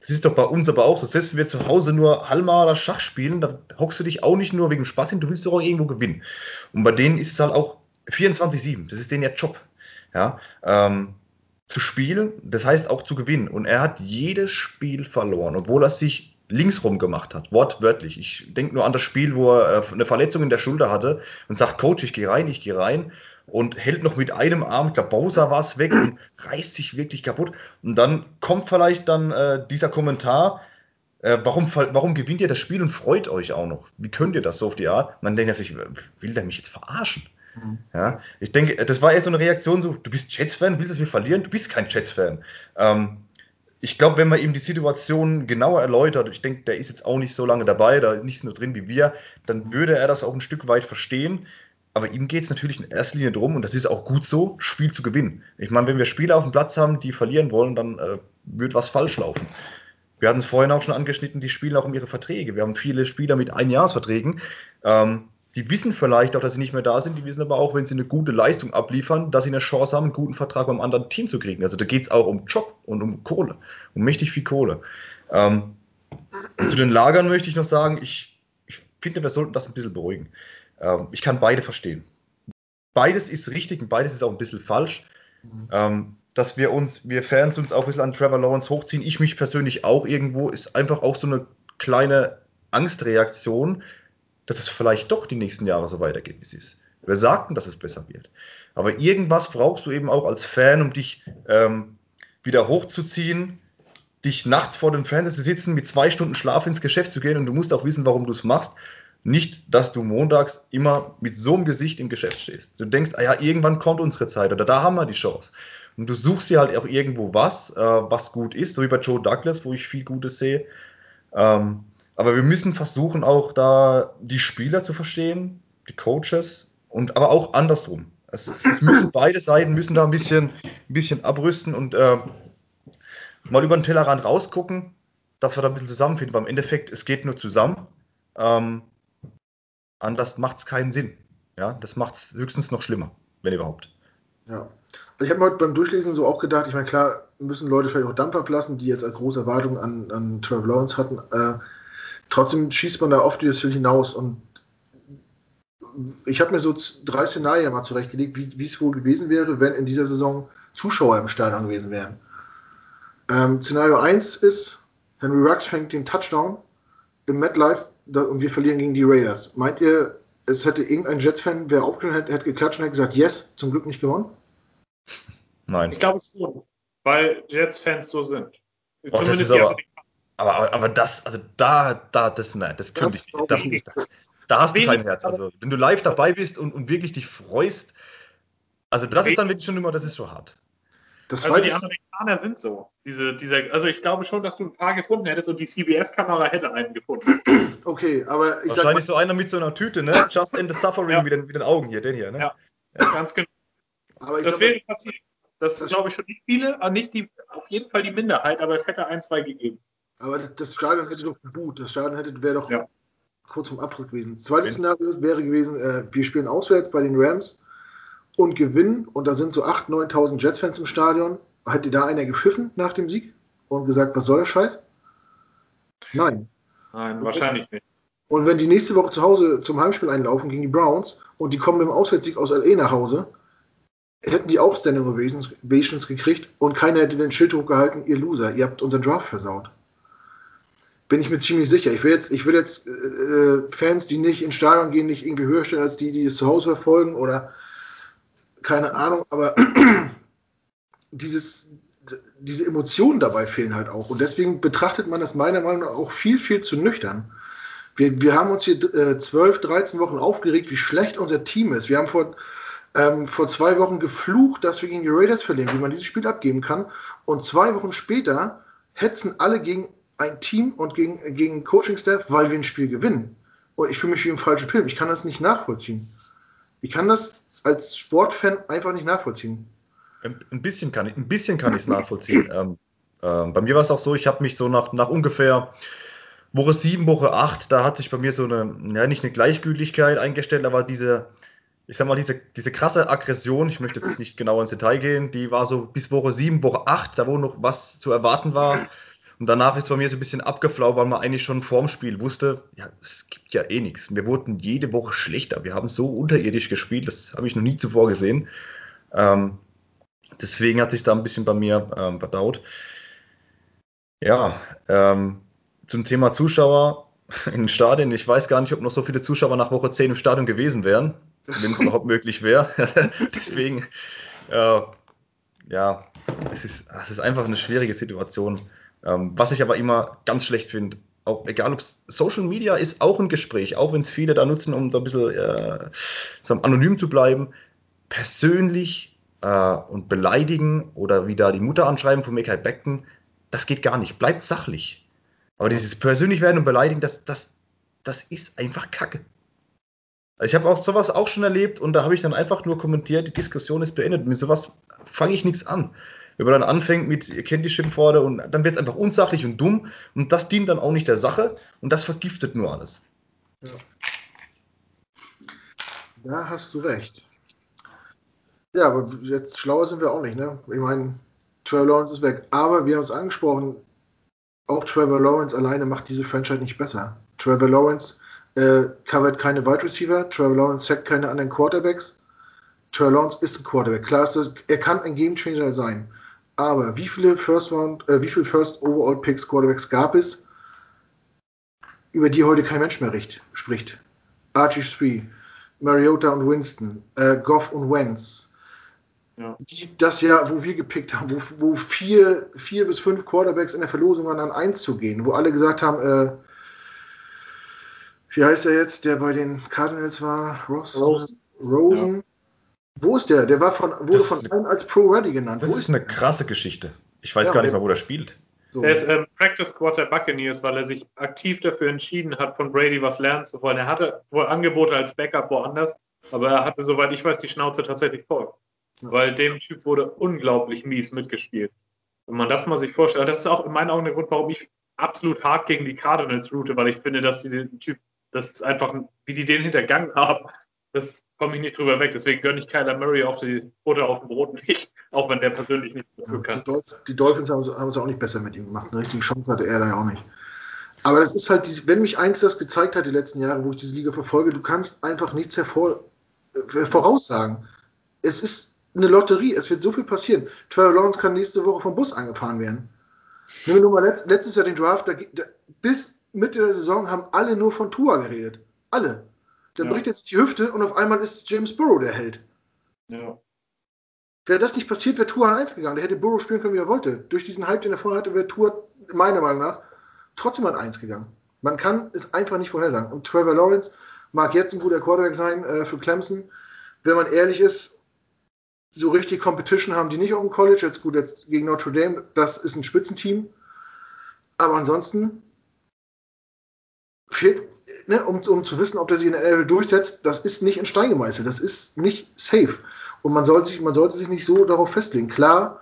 Das ist doch bei uns aber auch so. Selbst wenn wir zu Hause nur Halma oder Schach spielen, dann hockst du dich auch nicht nur wegen Spaß hin, du willst doch auch irgendwo gewinnen. Und bei denen ist es halt auch 24-7. Das ist denen ja Job. Ja, ähm, zu spielen, das heißt auch zu gewinnen. Und er hat jedes Spiel verloren, obwohl er sich linksrum gemacht hat, wortwörtlich. Ich denke nur an das Spiel, wo er äh, eine Verletzung in der Schulter hatte und sagt, Coach, ich gehe rein, ich gehe rein. und hält noch mit einem Arm, ich glaube, Bowser war es weg und reißt sich wirklich kaputt. Und dann kommt vielleicht dann äh, dieser Kommentar, äh, warum, warum gewinnt ihr das Spiel und freut euch auch noch? Wie könnt ihr das so auf die Art? Und dann denkt er sich, will der mich jetzt verarschen? Mhm. Ja, ich denke, das war eher so eine Reaktion, so, du bist Jets-Fan, willst du, dass wir verlieren? Du bist kein Jets-Fan. Ähm, ich glaube, wenn man ihm die Situation genauer erläutert, ich denke, der ist jetzt auch nicht so lange dabei, da ist nicht so drin wie wir, dann würde er das auch ein Stück weit verstehen. Aber ihm geht es natürlich in erster Linie darum, und das ist auch gut so, Spiel zu gewinnen. Ich meine, wenn wir Spieler auf dem Platz haben, die verlieren wollen, dann äh, wird was falsch laufen. Wir hatten es vorhin auch schon angeschnitten, die spielen auch um ihre Verträge. Wir haben viele Spieler mit Einjahresverträgen. Ähm, die wissen vielleicht auch, dass sie nicht mehr da sind. Die wissen aber auch, wenn sie eine gute Leistung abliefern, dass sie eine Chance haben, einen guten Vertrag beim anderen Team zu kriegen. Also da geht es auch um Job und um Kohle, um mächtig viel Kohle. Ähm, zu den Lagern möchte ich noch sagen, ich, ich finde, wir sollten das ein bisschen beruhigen. Ähm, ich kann beide verstehen. Beides ist richtig und beides ist auch ein bisschen falsch. Mhm. Ähm, dass wir uns, wir Fans uns auch ein bisschen an Trevor Lawrence hochziehen, ich mich persönlich auch irgendwo, ist einfach auch so eine kleine Angstreaktion, dass es vielleicht doch die nächsten Jahre so weitergeht, wie es ist. Wir sagten, dass es besser wird. Aber irgendwas brauchst du eben auch als Fan, um dich ähm, wieder hochzuziehen, dich nachts vor dem Fernseher zu sitzen, mit zwei Stunden Schlaf ins Geschäft zu gehen und du musst auch wissen, warum du es machst. Nicht, dass du montags immer mit so einem Gesicht im Geschäft stehst. Du denkst, ah ja, irgendwann kommt unsere Zeit oder da haben wir die Chance. Und du suchst dir halt auch irgendwo was, äh, was gut ist, so wie bei Joe Douglas, wo ich viel Gutes sehe. Ähm, aber wir müssen versuchen, auch da die Spieler zu verstehen, die Coaches und aber auch andersrum. Es, es müssen beide Seiten müssen da ein bisschen, ein bisschen abrüsten und äh, mal über den Tellerrand rausgucken, dass wir da ein bisschen zusammenfinden. Weil im Endeffekt, es geht nur zusammen. Ähm, anders macht es keinen Sinn. Ja, das macht es höchstens noch schlimmer, wenn überhaupt. Ja. Also ich habe mir heute beim Durchlesen so auch gedacht, ich meine, klar, müssen Leute vielleicht auch Dampf ablassen, die jetzt als große Erwartung an, an Trevor Lawrence hatten. Äh, trotzdem schießt man da oft dieses Ziel hinaus und ich habe mir so drei Szenarien mal zurechtgelegt, wie es wohl gewesen wäre, wenn in dieser Saison Zuschauer im Stadion gewesen wären. Ähm, Szenario 1 ist, Henry Rux fängt den Touchdown im MetLife und wir verlieren gegen die Raiders. Meint ihr, es hätte irgendein Jets-Fan, wer aufgestanden hätte, hätte geklatscht und hätte gesagt, yes, zum Glück nicht gewonnen? Nein. Ich glaube schon, weil Jets-Fans so sind. Oh, Zumindest das ist aber, aber, aber, aber, das, also da, da, das, nein, das könnte ich nicht. Da, nicht. da hast du kein Herz. Also, wenn du live dabei bist und, und wirklich dich freust, also das ist dann wirklich schon immer, das ist so hart. Das also die Amerikaner sind so. Diese, dieser, also ich glaube schon, dass du ein paar gefunden hättest und die CBS-Kamera hätte einen gefunden. Okay, aber ich Wahrscheinlich sag mal, so einer mit so einer Tüte, ne? Just in the suffering ja. mit, den, mit den Augen hier, den hier, ne? Ja, ja. ganz genau. Aber das wäre passiert. Das, das glaube ich schon nicht viele, nicht die, auf jeden Fall die Minderheit, aber es hätte ein, zwei gegeben. Aber das, das Stadion hätte doch geboot. Das Stadion hätte, wäre doch ja. kurz vom Abriss gewesen. Zweites Szenario wäre gewesen, äh, wir spielen auswärts bei den Rams und gewinnen und da sind so 8.000, 9.000 Jets-Fans im Stadion. Hätte da einer gepfiffen nach dem Sieg und gesagt, was soll der Scheiß? Nein. Nein, und wahrscheinlich nicht. Und wenn die nächste Woche zu Hause zum Heimspiel einlaufen gegen die Browns und die kommen mit dem Auswärtssieg aus LA nach Hause, hätten die auch Standing Ovations gekriegt und keiner hätte den Schild hochgehalten, ihr Loser, ihr habt unseren Draft versaut. Bin ich mir ziemlich sicher. Ich will jetzt, ich will jetzt äh, Fans, die nicht ins Stadion gehen, nicht irgendwie höher stellen als die, die es zu Hause verfolgen oder keine Ahnung, aber dieses, diese Emotionen dabei fehlen halt auch. Und deswegen betrachtet man das meiner Meinung nach auch viel, viel zu nüchtern. Wir, wir haben uns hier äh, 12, 13 Wochen aufgeregt, wie schlecht unser Team ist. Wir haben vor, ähm, vor zwei Wochen geflucht, dass wir gegen die Raiders verlieren, wie man dieses Spiel abgeben kann. Und zwei Wochen später hetzen alle gegen ein Team und gegen, gegen Coaching-Staff, weil wir ein Spiel gewinnen. Und ich fühle mich wie im falschen Film. Ich kann das nicht nachvollziehen. Ich kann das als Sportfan einfach nicht nachvollziehen. Ein bisschen kann ich, ein bisschen kann ich es nachvollziehen. ähm, ähm, bei mir war es auch so, ich habe mich so nach, nach ungefähr Woche 7, Woche 8, da hat sich bei mir so eine, ja, nicht eine Gleichgültigkeit eingestellt, aber diese, ich sag mal, diese, diese krasse Aggression, ich möchte jetzt nicht genau ins Detail gehen, die war so bis Woche 7, Woche 8, da wo noch was zu erwarten war. Und danach ist bei mir so ein bisschen abgeflaut, weil man eigentlich schon vorm Spiel wusste, ja, es gibt ja eh nichts. Wir wurden jede Woche schlechter. Wir haben so unterirdisch gespielt, das habe ich noch nie zuvor gesehen. Ähm, deswegen hat sich da ein bisschen bei mir ähm, verdaut. Ja, ähm, zum Thema Zuschauer in den Stadien. Ich weiß gar nicht, ob noch so viele Zuschauer nach Woche 10 im Stadion gewesen wären, wenn es überhaupt möglich wäre. Deswegen, äh, ja, es ist, es ist einfach eine schwierige Situation. Ähm, was ich aber immer ganz schlecht finde, auch egal ob Social Media ist auch ein Gespräch, auch wenn es viele da nutzen, um so ein bisschen äh, so anonym zu bleiben, persönlich äh, und beleidigen oder wieder die Mutter anschreiben von Michael Beckton, das geht gar nicht. Bleibt sachlich. Aber dieses persönlich werden und beleidigen, das, das, das ist einfach Kacke. Also ich habe auch sowas auch schon erlebt und da habe ich dann einfach nur kommentiert, die Diskussion ist beendet. Mit sowas fange ich nichts an wenn man dann anfängt mit, ihr kennt die Schimpfworte und dann wird es einfach unsachlich und dumm und das dient dann auch nicht der Sache und das vergiftet nur alles. Ja. Da hast du recht. Ja, aber jetzt schlauer sind wir auch nicht, ne? Ich meine, Trevor Lawrence ist weg. Aber wir haben es angesprochen, auch Trevor Lawrence alleine macht diese Franchise nicht besser. Trevor Lawrence äh, covert keine Wide Receiver, Trevor Lawrence sackt keine anderen Quarterbacks. Trevor Lawrence ist ein Quarterback. Klar ist das, er kann ein Game Changer sein. Aber wie viele First Round, äh, wie viele First Overall Picks Quarterbacks gab es, über die heute kein Mensch mehr richt, spricht? Archie Spree, Mariota und Winston, äh, Goff und Wentz. Ja. Die, das Jahr, wo wir gepickt haben, wo, wo vier, vier bis fünf Quarterbacks in der Verlosung waren, an eins zu gehen, wo alle gesagt haben, äh, wie heißt er jetzt, der bei den Cardinals war? Ross? Rosen. Rosen. Ja. Wo ist der? Der war von, wurde das von allen als Pro Ready genannt. Das wo ist, eine krasse Geschichte. Ich weiß ja, gar nicht mal, wo der spielt. So. Er ist ähm, Practice Squad der Buccaneers, weil er sich aktiv dafür entschieden hat, von Brady was lernen zu wollen. Er hatte wohl Angebote als Backup woanders, aber er hatte, soweit ich weiß, die Schnauze tatsächlich voll. Ja. Weil dem Typ wurde unglaublich mies mitgespielt. Wenn man das mal sich vorstellt, das ist auch in meinen Augen der Grund, warum ich absolut hart gegen die Cardinals route, weil ich finde, dass die den Typ, das ist einfach, wie die den hintergangen haben, das komme ich nicht drüber weg. Deswegen gönne ich Kyler Murray auf die Butter auf dem Brot nicht, auch wenn der persönlich nicht dafür kann. Die, Dolph die Dolphins haben es auch nicht besser mit ihm gemacht. Eine richtige Chance hatte er da ja auch nicht. Aber das ist halt, diese, wenn mich eins das gezeigt hat die letzten Jahre, wo ich diese Liga verfolge, du kannst einfach nichts hervor, äh, voraussagen. Es ist eine Lotterie, es wird so viel passieren. Trevor Lawrence kann nächste Woche vom Bus angefahren werden. Nehmen wir nur mal letzt, letztes Jahr den Draft, da, da, bis Mitte der Saison haben alle nur von Tua geredet. Alle. Dann ja. bricht jetzt die Hüfte und auf einmal ist James Burrow der Held. Ja. Wäre das nicht passiert, wäre Tour an 1 gegangen. Der hätte Burrow spielen können, wie er wollte. Durch diesen Hype, den er vorher hatte, wäre Tour, meiner Meinung nach, trotzdem an 1 gegangen. Man kann es einfach nicht vorhersagen. Und Trevor Lawrence mag jetzt ein guter Quarterback sein äh, für Clemson. Wenn man ehrlich ist, so richtig Competition haben die nicht auf dem College. Jetzt gut, jetzt gegen Notre Dame, das ist ein Spitzenteam. Aber ansonsten fehlt ne, um, um zu wissen, ob der sich in der NFL durchsetzt, das ist nicht in Stein gemeißelt, das ist nicht safe. Und man sollte sich, man sollte sich nicht so darauf festlegen. Klar,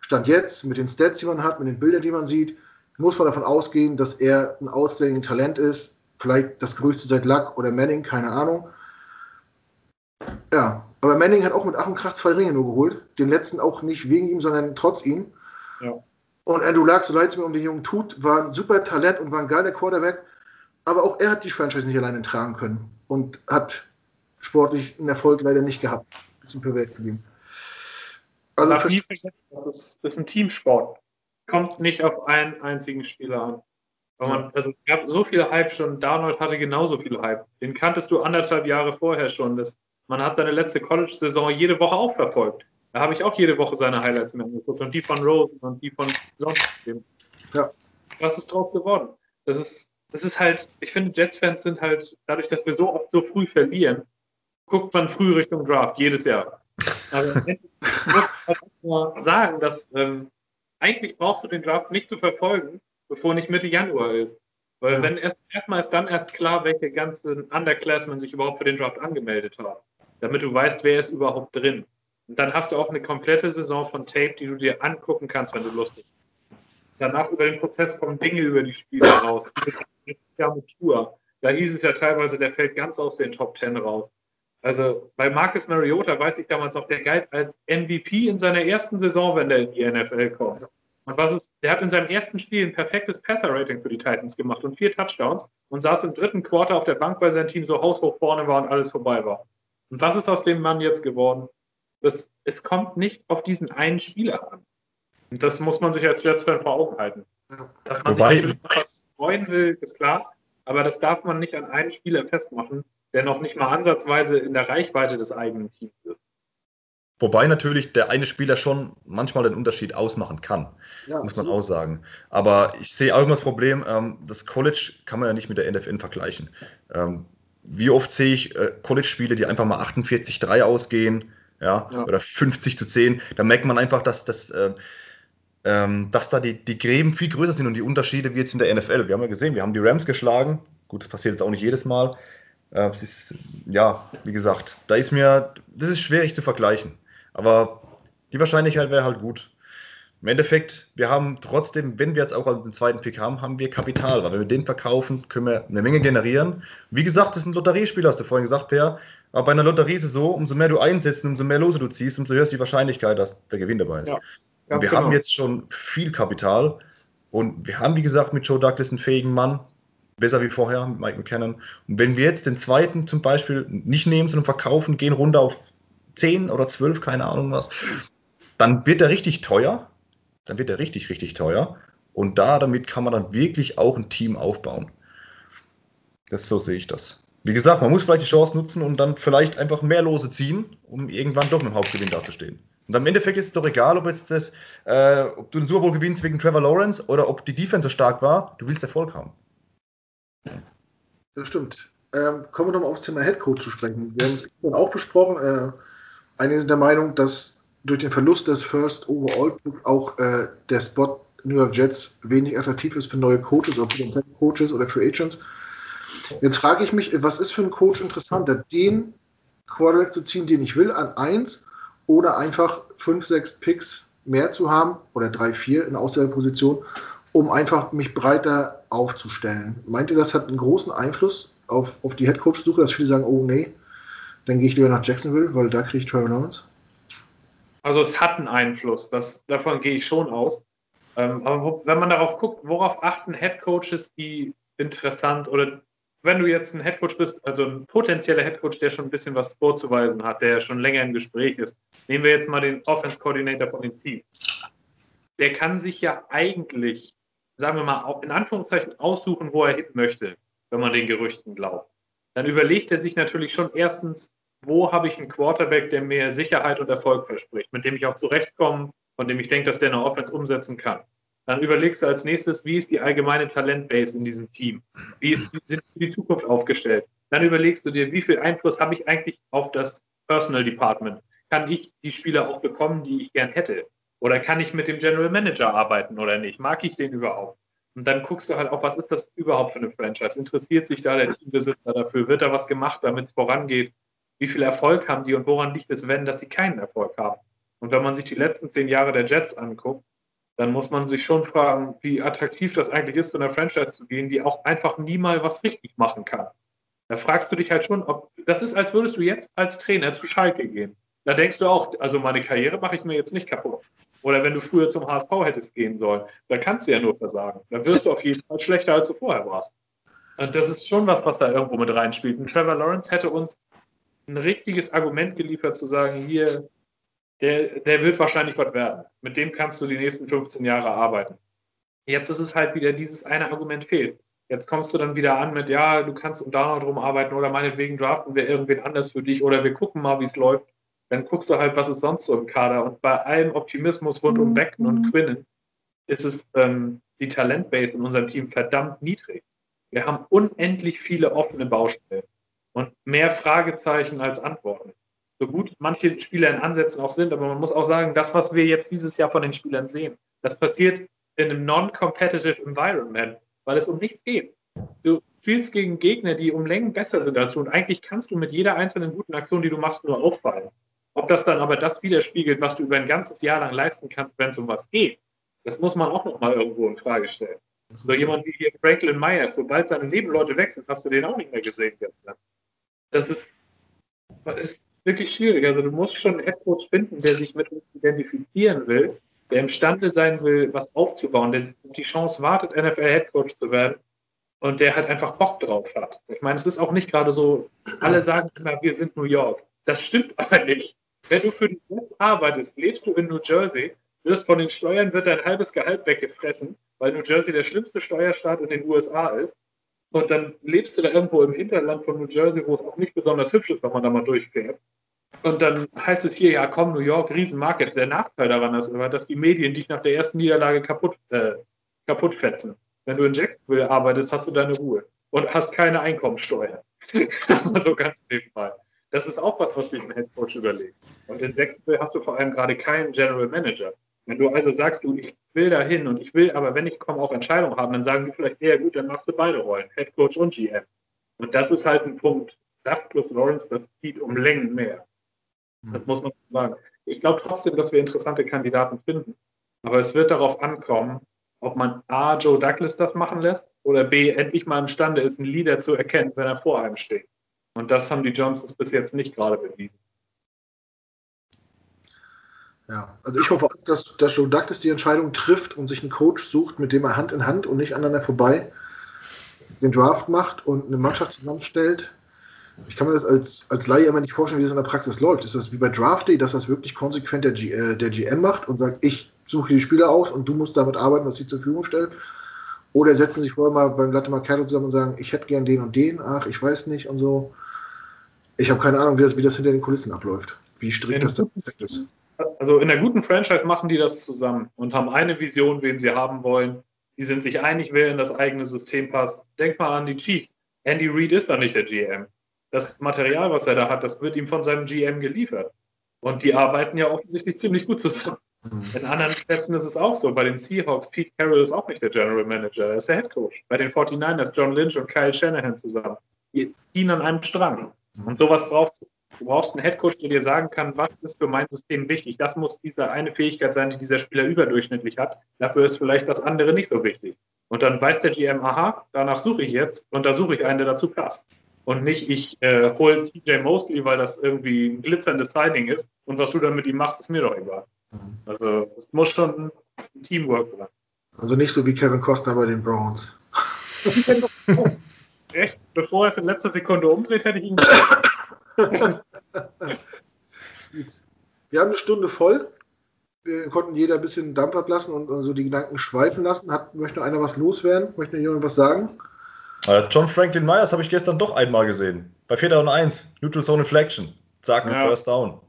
Stand jetzt, mit den Stats, die man hat, mit den Bildern, die man sieht, muss man davon ausgehen, dass er ein outstanding Talent ist. Vielleicht das größte seit Luck oder Manning, keine Ahnung. Ja, aber Manning hat auch mit Ach und Krach zwei Ringe nur geholt. Den letzten auch nicht wegen ihm, sondern trotz ihm. Ja. Und Andrew Luck, so leid es mir um den Jungen tut, war ein super Talent und war ein geiler Quarterback aber auch er hat die Franchise nicht alleine tragen können und hat sportlich einen Erfolg leider nicht gehabt. Ist ein Privat geblieben. Also das ist ein Teamsport. Kommt nicht auf einen einzigen Spieler an. Man, also es gab so viele Hype schon, Darnold hatte genauso viel Hype. Den kanntest du anderthalb Jahre vorher schon. Das, man hat seine letzte College-Saison jede Woche auch verfolgt. Da habe ich auch jede Woche seine Highlights mir angeguckt und die von Rosen und die von sonst Ja. Was ist draus geworden? Das ist das ist halt, ich finde, Jets-Fans sind halt, dadurch, dass wir so oft so früh verlieren, guckt man früh Richtung Draft, jedes Jahr. Aber ich muss halt mal sagen, dass ähm, eigentlich brauchst du den Draft nicht zu verfolgen, bevor nicht Mitte Januar ist. Weil ja. wenn erst erstmal ist dann erst klar, welche ganzen Underclassmen sich überhaupt für den Draft angemeldet haben. Damit du weißt, wer ist überhaupt drin. Und dann hast du auch eine komplette Saison von Tape, die du dir angucken kannst, wenn du Lust hast. Danach über den Prozess kommen Dinge über die Spieler raus Tour. Da hieß es ja teilweise, der fällt ganz aus den Top Ten raus. Also bei Marcus Mariota weiß ich damals noch, der galt als MVP in seiner ersten Saison, wenn der in die NFL kommt. Und was ist, der hat in seinem ersten Spiel ein perfektes Passer-Rating für die Titans gemacht und vier Touchdowns und saß im dritten Quarter auf der Bank, weil sein Team so haushoch vorne war und alles vorbei war. Und was ist aus dem Mann jetzt geworden? Das, es kommt nicht auf diesen einen Spieler an. Und das muss man sich als Jets-Fan vor Augen halten. Dass man Wobei, sich was freuen will, ist klar. Aber das darf man nicht an einen Spieler festmachen, der noch nicht mal ansatzweise in der Reichweite des eigenen Teams ist. Wobei natürlich der eine Spieler schon manchmal den Unterschied ausmachen kann, ja, muss man auch sagen. Aber ich sehe auch immer das Problem, ähm, das College kann man ja nicht mit der NFL vergleichen. Ähm, wie oft sehe ich äh, College-Spiele, die einfach mal 48-3 ausgehen, ja, ja, oder 50 zu 10. Da merkt man einfach, dass, dass, äh, ähm, dass da die, die Gräben viel größer sind und die Unterschiede wie jetzt in der NFL. Wir haben ja gesehen, wir haben die Rams geschlagen. Gut, das passiert jetzt auch nicht jedes Mal. Äh, es ist, ja, wie gesagt, da ist mir, das ist schwierig zu vergleichen. Aber die Wahrscheinlichkeit wäre halt gut. Im Endeffekt, wir haben trotzdem, wenn wir jetzt auch den zweiten Pick haben, haben wir Kapital, weil wenn wir den verkaufen, können wir eine Menge generieren. Wie gesagt, das ist ein Lotteriespiel, hast du vorhin gesagt, Per. Aber bei einer Lotterie ist es so, umso mehr du einsetzt, umso mehr Lose du ziehst, umso höher ist die Wahrscheinlichkeit, dass der Gewinn dabei ist. Ja, wir genau. haben jetzt schon viel Kapital und wir haben, wie gesagt, mit Joe Douglas einen fähigen Mann, besser wie vorher mit Mike McKinnon. Und wenn wir jetzt den zweiten zum Beispiel nicht nehmen, sondern verkaufen, gehen runter auf 10 oder 12, keine Ahnung was, dann wird er richtig teuer. Dann wird er richtig, richtig teuer. Und da, damit kann man dann wirklich auch ein Team aufbauen. Das so sehe ich das. Wie gesagt, man muss vielleicht die Chance nutzen und dann vielleicht einfach mehr Lose ziehen, um irgendwann doch mit dem Hauptgewinn dazustehen. Und am Endeffekt ist es doch egal, ob jetzt das, äh, ob du den Super Bowl gewinnst wegen Trevor Lawrence oder ob die Defense so stark war. Du willst Erfolg haben. Das stimmt. Ähm, kommen wir nochmal aufs Thema Headcoach zu sprechen. Wir haben es auch besprochen. Äh, einige sind der Meinung, dass durch den Verlust des First Overall auch äh, der Spot New York Jets wenig attraktiv ist für neue Coaches, ob potenzielle Coaches oder Free Agents. Jetzt frage ich mich, was ist für einen Coach interessanter, den Quarterback zu ziehen, den ich will, an 1 oder einfach 5, 6 Picks mehr zu haben oder 3, 4 in Auswahlposition, um einfach mich breiter aufzustellen. Meint ihr, das hat einen großen Einfluss auf, auf die Headcoach-Suche, dass viele sagen, oh nee, dann gehe ich lieber nach Jacksonville, weil da kriege ich Trevor Lawrence? Also es hat einen Einfluss, das, davon gehe ich schon aus. Ähm, aber wenn man darauf guckt, worauf achten Headcoaches, die interessant oder wenn du jetzt ein Headcoach bist, also ein potenzieller Headcoach, der schon ein bisschen was vorzuweisen hat, der schon länger im Gespräch ist, nehmen wir jetzt mal den Offense Coordinator von den Chiefs. Der kann sich ja eigentlich, sagen wir mal, in Anführungszeichen aussuchen, wo er hin möchte, wenn man den Gerüchten glaubt. Dann überlegt er sich natürlich schon erstens, wo habe ich einen Quarterback, der mir Sicherheit und Erfolg verspricht, mit dem ich auch zurechtkomme, von dem ich denke, dass der eine Offense umsetzen kann. Dann überlegst du als nächstes, wie ist die allgemeine Talentbase in diesem Team? Wie ist, sind die Zukunft aufgestellt? Dann überlegst du dir, wie viel Einfluss habe ich eigentlich auf das Personal Department? Kann ich die Spieler auch bekommen, die ich gern hätte? Oder kann ich mit dem General Manager arbeiten oder nicht? Mag ich den überhaupt? Und dann guckst du halt auch, was ist das überhaupt für eine Franchise? Interessiert sich da der Teambesitzer dafür? Wird da was gemacht, damit es vorangeht? Wie viel Erfolg haben die und woran liegt es, wenn, dass sie keinen Erfolg haben? Und wenn man sich die letzten zehn Jahre der Jets anguckt, dann muss man sich schon fragen, wie attraktiv das eigentlich ist, zu einer Franchise zu gehen, die auch einfach nie mal was richtig machen kann. Da fragst du dich halt schon, ob das ist, als würdest du jetzt als Trainer zu Schalke gehen. Da denkst du auch, also meine Karriere mache ich mir jetzt nicht kaputt. Oder wenn du früher zum HSV hättest gehen sollen, da kannst du ja nur versagen. Da wirst du auf jeden Fall schlechter, als du vorher warst. Und das ist schon was, was da irgendwo mit reinspielt. Und Trevor Lawrence hätte uns ein richtiges Argument geliefert, zu sagen, hier, der, der wird wahrscheinlich was werden. Mit dem kannst du die nächsten 15 Jahre arbeiten. Jetzt ist es halt wieder, dieses eine Argument fehlt. Jetzt kommst du dann wieder an mit, ja, du kannst um da noch drum arbeiten oder meinetwegen draften wir irgendwen anders für dich oder wir gucken mal, wie es läuft. Dann guckst du halt, was ist sonst so im Kader. Und bei allem Optimismus rund um Becken und Quinnen ist es ähm, die Talentbase in unserem Team verdammt niedrig. Wir haben unendlich viele offene Baustellen und mehr Fragezeichen als Antworten. So gut manche Spieler in Ansätzen auch sind, aber man muss auch sagen, das, was wir jetzt dieses Jahr von den Spielern sehen, das passiert in einem non-competitive Environment, weil es um nichts geht. Du spielst gegen Gegner, die um Längen besser sind als du und eigentlich kannst du mit jeder einzelnen guten Aktion, die du machst, nur auffallen. Ob das dann aber das widerspiegelt, was du über ein ganzes Jahr lang leisten kannst, wenn es um was geht, das muss man auch nochmal irgendwo in Frage stellen. So jemand wie hier Franklin Myers, sobald seine Nebenleute weg sind, hast du den auch nicht mehr gesehen gestern das ist, ist wirklich schwierig. Also du musst schon einen Headcoach finden, der sich mit uns identifizieren will, der imstande sein will, was aufzubauen, der die Chance wartet, NFL-Headcoach zu werden und der halt einfach Bock drauf hat. Ich meine, es ist auch nicht gerade so, alle sagen immer, wir sind New York. Das stimmt aber nicht. Wenn du für die Jets arbeitest, lebst du in New Jersey, wirst von den Steuern, wird dein halbes Gehalt weggefressen, weil New Jersey der schlimmste Steuerstaat in den USA ist Und dann lebst du da irgendwo im Hinterland von New Jersey, wo es auch nicht besonders hübsch ist, wenn man da mal durchfährt. Und dann heißt es hier, ja komm, New York, Riesenmarket. Der Nachteil daran ist aber, dass die Medien dich nach der ersten Niederlage kaputt, äh, kaputt fetzen. Wenn du in Jacksonville arbeitest, hast du deine Ruhe und hast keine Einkommensteuer. so ganz nebenbei. Das ist auch was, was sich ein Headcoach überlegt. Und in Jacksonville hast du vor allem gerade keinen General Manager. Wenn du also sagst, du, ich will da hin und ich will aber, wenn ich komme, auch Entscheidungen haben, dann sagen die vielleicht, ja gut, dann machst du beide Rollen, Headcoach und GM. Und das ist halt ein Punkt. Das plus Lawrence, das zieht um Längen mehr. Das muss man sagen. Ich glaube trotzdem, dass wir interessante Kandidaten finden. Aber es wird darauf ankommen, ob man A, Joe Douglas das machen lässt oder B, endlich mal imstande ist, einen Leader zu erkennen, wenn er vor einem steht. Und das haben die Johnsons bis jetzt nicht gerade bewiesen. Ja, also ich hoffe auch, dass, dass Joe Douglas die Entscheidung trifft und sich einen Coach sucht, mit dem er Hand in Hand und nicht aneinander vorbei den Draft macht und eine Mannschaft zusammenstellt. Ich kann mir das als, als Laie immer nicht vorstellen, wie das in der Praxis läuft. Ist das wie bei Draft Day, dass das wirklich konsequent der, G, äh, der GM macht und sagt, ich suche die Spieler aus und du musst damit arbeiten, was ich zur Verfügung stelle? Oder setzen sich vorher mal beim Latte Macchiato zusammen und sagen, ich hätte gern den und den, ach, ich weiß nicht und so. Ich habe keine Ahnung, wie das, wie das hinter den Kulissen abläuft. Wie strikt das da ist. Also in der guten Franchise machen die das zusammen und haben eine Vision, wen sie haben wollen. Die sind sich einig, wer in das eigene System passt. Denk mal an die Chiefs. Andy Reid ist da nicht der GM. Das Material, was er da hat, das wird ihm von seinem GM geliefert. Und die arbeiten ja offensichtlich ziemlich gut zusammen. Mhm. In anderen Plätzen ist es auch so. Bei den Seahawks, Pete Carroll ist auch nicht der General Manager, er ist der Head Coach. Bei den 49ers, John Lynch und Kyle Shanahan zusammen. Die ziehen an einem Strang. Und sowas brauchst du. Du brauchst einen Headcoach, der dir sagen kann, was ist für mein System wichtig. Das muss diese eine Fähigkeit sein, die dieser Spieler überdurchschnittlich hat. Dafür ist vielleicht das andere nicht so wichtig. Und dann weiß der GM, aha, danach suche ich jetzt und da suche ich einen, der dazu passt. Und nicht, ich äh, hole CJ Mosley, weil das irgendwie ein glitzerndes Signing ist und was du dann mit ihm machst, ist mir doch egal. Mhm. Also es muss schon ein Teamwork sein. Also nicht so wie Kevin Costner bei den Browns. Echt? Bevor er es in letzter Sekunde umdreht, hätte ich ihn Wir haben eine Stunde voll. Wir konnten jeder ein bisschen Dampf ablassen und, und so die Gedanken schweifen lassen. Hat, möchte noch einer was loswerden? Möchte noch jemand was sagen? Äh, John Franklin Myers habe ich gestern doch einmal gesehen. Bei 4 und 1. Neutral Zone Inflection. Zack, ja. First Down.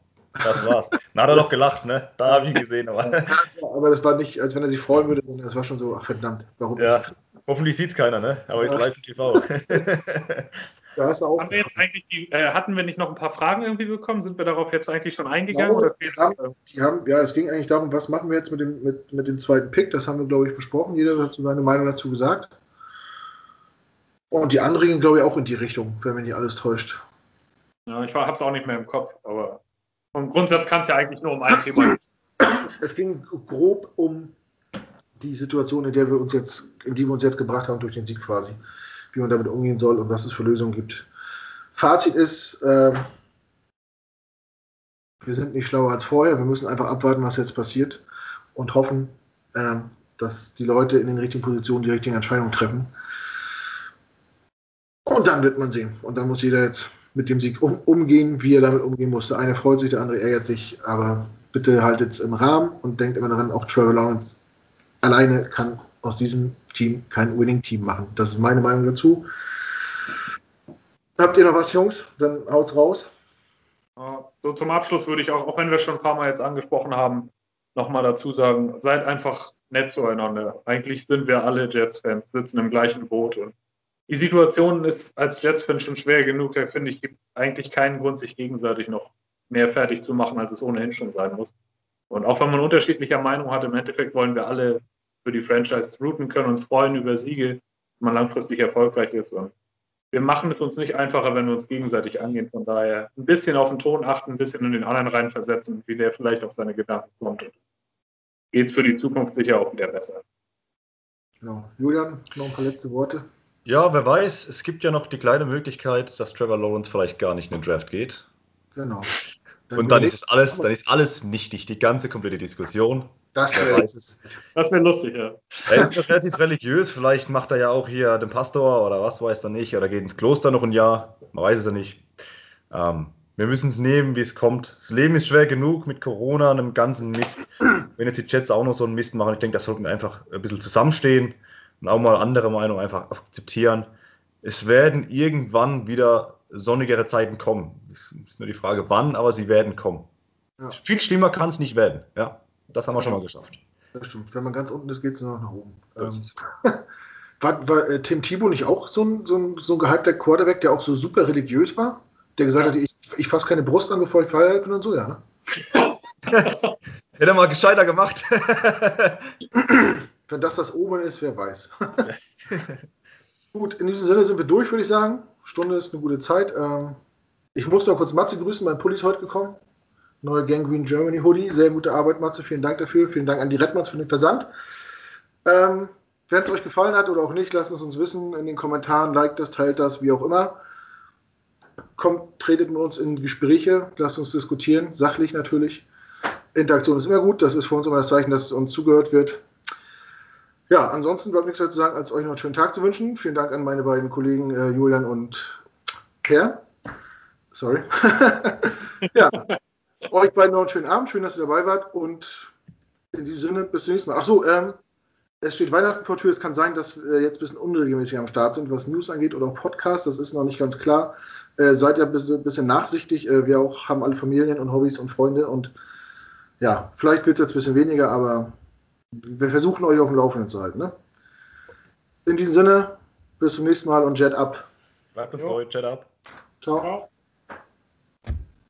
Das war's. Dann hat er doch gelacht, ne? Da habe ich ihn gesehen. Aber. aber das war nicht, als wenn er sich freuen würde, sondern das war schon so, ach verdammt, warum? Ja, hoffentlich sieht es keiner, ne? Aber ja. ist live im TV. Da hast du auch Haben wir jetzt eigentlich die, äh, hatten wir nicht noch ein paar Fragen irgendwie bekommen? Sind wir darauf jetzt eigentlich schon eingegangen? Glaube, die, haben, die haben, ja, es ging eigentlich darum, was machen wir jetzt mit dem, mit, mit dem zweiten Pick? Das haben wir, glaube ich, besprochen. Jeder hat seine Meinung dazu gesagt. Und die anderen gingen, glaube ich, auch in die Richtung, wenn mich nicht alles täuscht. Ja, ich habe es auch nicht mehr im Kopf, aber vom Grundsatz kann es ja eigentlich nur um ein Thema gehen. Es ging grob um die Situation, in der wir uns jetzt, in die wir uns jetzt gebracht haben durch den Sieg quasi wie man damit umgehen soll und was es für Lösungen gibt. Fazit ist, äh, wir sind nicht schlauer als vorher. Wir müssen einfach abwarten, was jetzt passiert und hoffen, äh, dass die Leute in den richtigen Positionen die richtigen Entscheidungen treffen. Und dann wird man sehen. Und dann muss jeder jetzt mit dem Sieg um, umgehen, wie er damit umgehen muss. Der eine freut sich, der andere ärgert sich, aber bitte haltet es im Rahmen und denkt immer daran, auch Trevor Lawrence alleine kann aus diesem Team kein Winning-Team machen. Das ist meine Meinung dazu. Habt ihr noch was, Jungs? Dann haut's raus. So zum Abschluss würde ich auch, auch wenn wir schon ein paar Mal jetzt angesprochen haben, nochmal dazu sagen, seid einfach nett zueinander. Eigentlich sind wir alle Jets-Fans, sitzen im gleichen Boot und die Situation ist als Jets-Fan schon schwer genug. Da finde ich, gibt eigentlich keinen Grund, sich gegenseitig noch mehr fertig zu machen, als es ohnehin schon sein muss. Und auch wenn man unterschiedlicher Meinung hat, im Endeffekt wollen wir alle für die Franchise routen können, uns freuen über Siege, wenn man langfristig erfolgreich ist. Und wir machen es uns nicht einfacher, wenn wir uns gegenseitig angehen. Von daher ein bisschen auf den Ton achten, ein bisschen in den anderen reinversetzen, wie der vielleicht auf seine Gedanken kommt. Geht es für die Zukunft sicher auch wieder besser. Genau. Julian, noch ein paar letzte Worte. Ja, wer weiß, es gibt ja noch die kleine Möglichkeit, dass Trevor Lawrence vielleicht gar nicht in den Draft geht. Genau. Dann und dann ist es alles, dann ist alles nichtig, die ganze komplette Diskussion. Das wäre Das wäre lustig, ja. Er ist noch relativ religiös, vielleicht macht er ja auch hier den Pastor oder was weiß er nicht, oder geht ins Kloster noch ein Jahr, man weiß es ja nicht. Ähm, wir müssen es nehmen, wie es kommt. Das Leben ist schwer genug mit Corona, einem ganzen Mist. Wenn jetzt die Jets auch noch so einen Mist machen, ich denke, das sollten wir einfach ein bisschen zusammenstehen und auch mal andere Meinungen einfach akzeptieren. es werden irgendwann wieder sonnigere Zeiten kommen. Es ist nur die Frage, wann, aber sie werden kommen. Ja. Viel schlimmer kann es nicht werden. Ja, das haben wir schon mal geschafft. Das stimmt. Wenn man ganz unten ist, geht es nur noch nach oben. Ähm, war, war äh, Tim Thibault nicht auch so ein, so, ein, so ein gehypter Quarterback, der auch so super religiös war? Der gesagt hat, ich, ich fasse keine Brust an, bevor ich Freiheit bin und so, ja. Hätte er mal gescheiter gemacht. Wenn das das Oben ist, wer weiß. Gut, in diesem Sinne sind wir durch, würde ich sagen. Stunde ist eine gute Zeit. Ähm, ich muss noch kurz Matze grüßen, mein Pulli ist heute gekommen. Neue Gangrene Germany Hoodie. Sehr gute Arbeit, Matze. Vielen Dank dafür. Vielen Dank an die Redmans für den Versand. Ähm, Wenn es euch gefallen hat oder auch nicht, lasst es uns wissen in den Kommentaren. Liked das, teilt das, wie auch immer. Kommt, tretet mit uns in Gespräche. Lasst uns diskutieren. Sachlich natürlich. Interaktion ist immer gut. Das ist für uns immer das Zeichen, dass uns zugehört wird. Ja, ansonsten bleibt nichts mehr zu sagen, als euch noch einen schönen Tag zu wünschen. Vielen Dank an meine beiden Kollegen äh, Julian und Per. Sorry. ja, euch beiden noch einen schönen Abend. Schön, dass ihr dabei wart. Und in diesem Sinne, bis zum nächsten Mal. Achso, ähm, es steht Weihnachten vor Tür. Es kann sein, dass wir jetzt ein bisschen unregelmäßig am Start sind, was News angeht oder auch Podcasts. Das ist noch nicht ganz klar. Äh, seid ihr ein bisschen, bisschen nachsichtig. Äh, wir auch haben alle Familien und Hobbys und Freunde. Und ja, vielleicht wird es jetzt ein bisschen weniger, aber wir versuchen euch auf dem Laufenden zu halten. Ne? In diesem Sinne, bis zum nächsten Mal und Jet up. Bleibt uns treu, Jet up. Ciao. Ciao.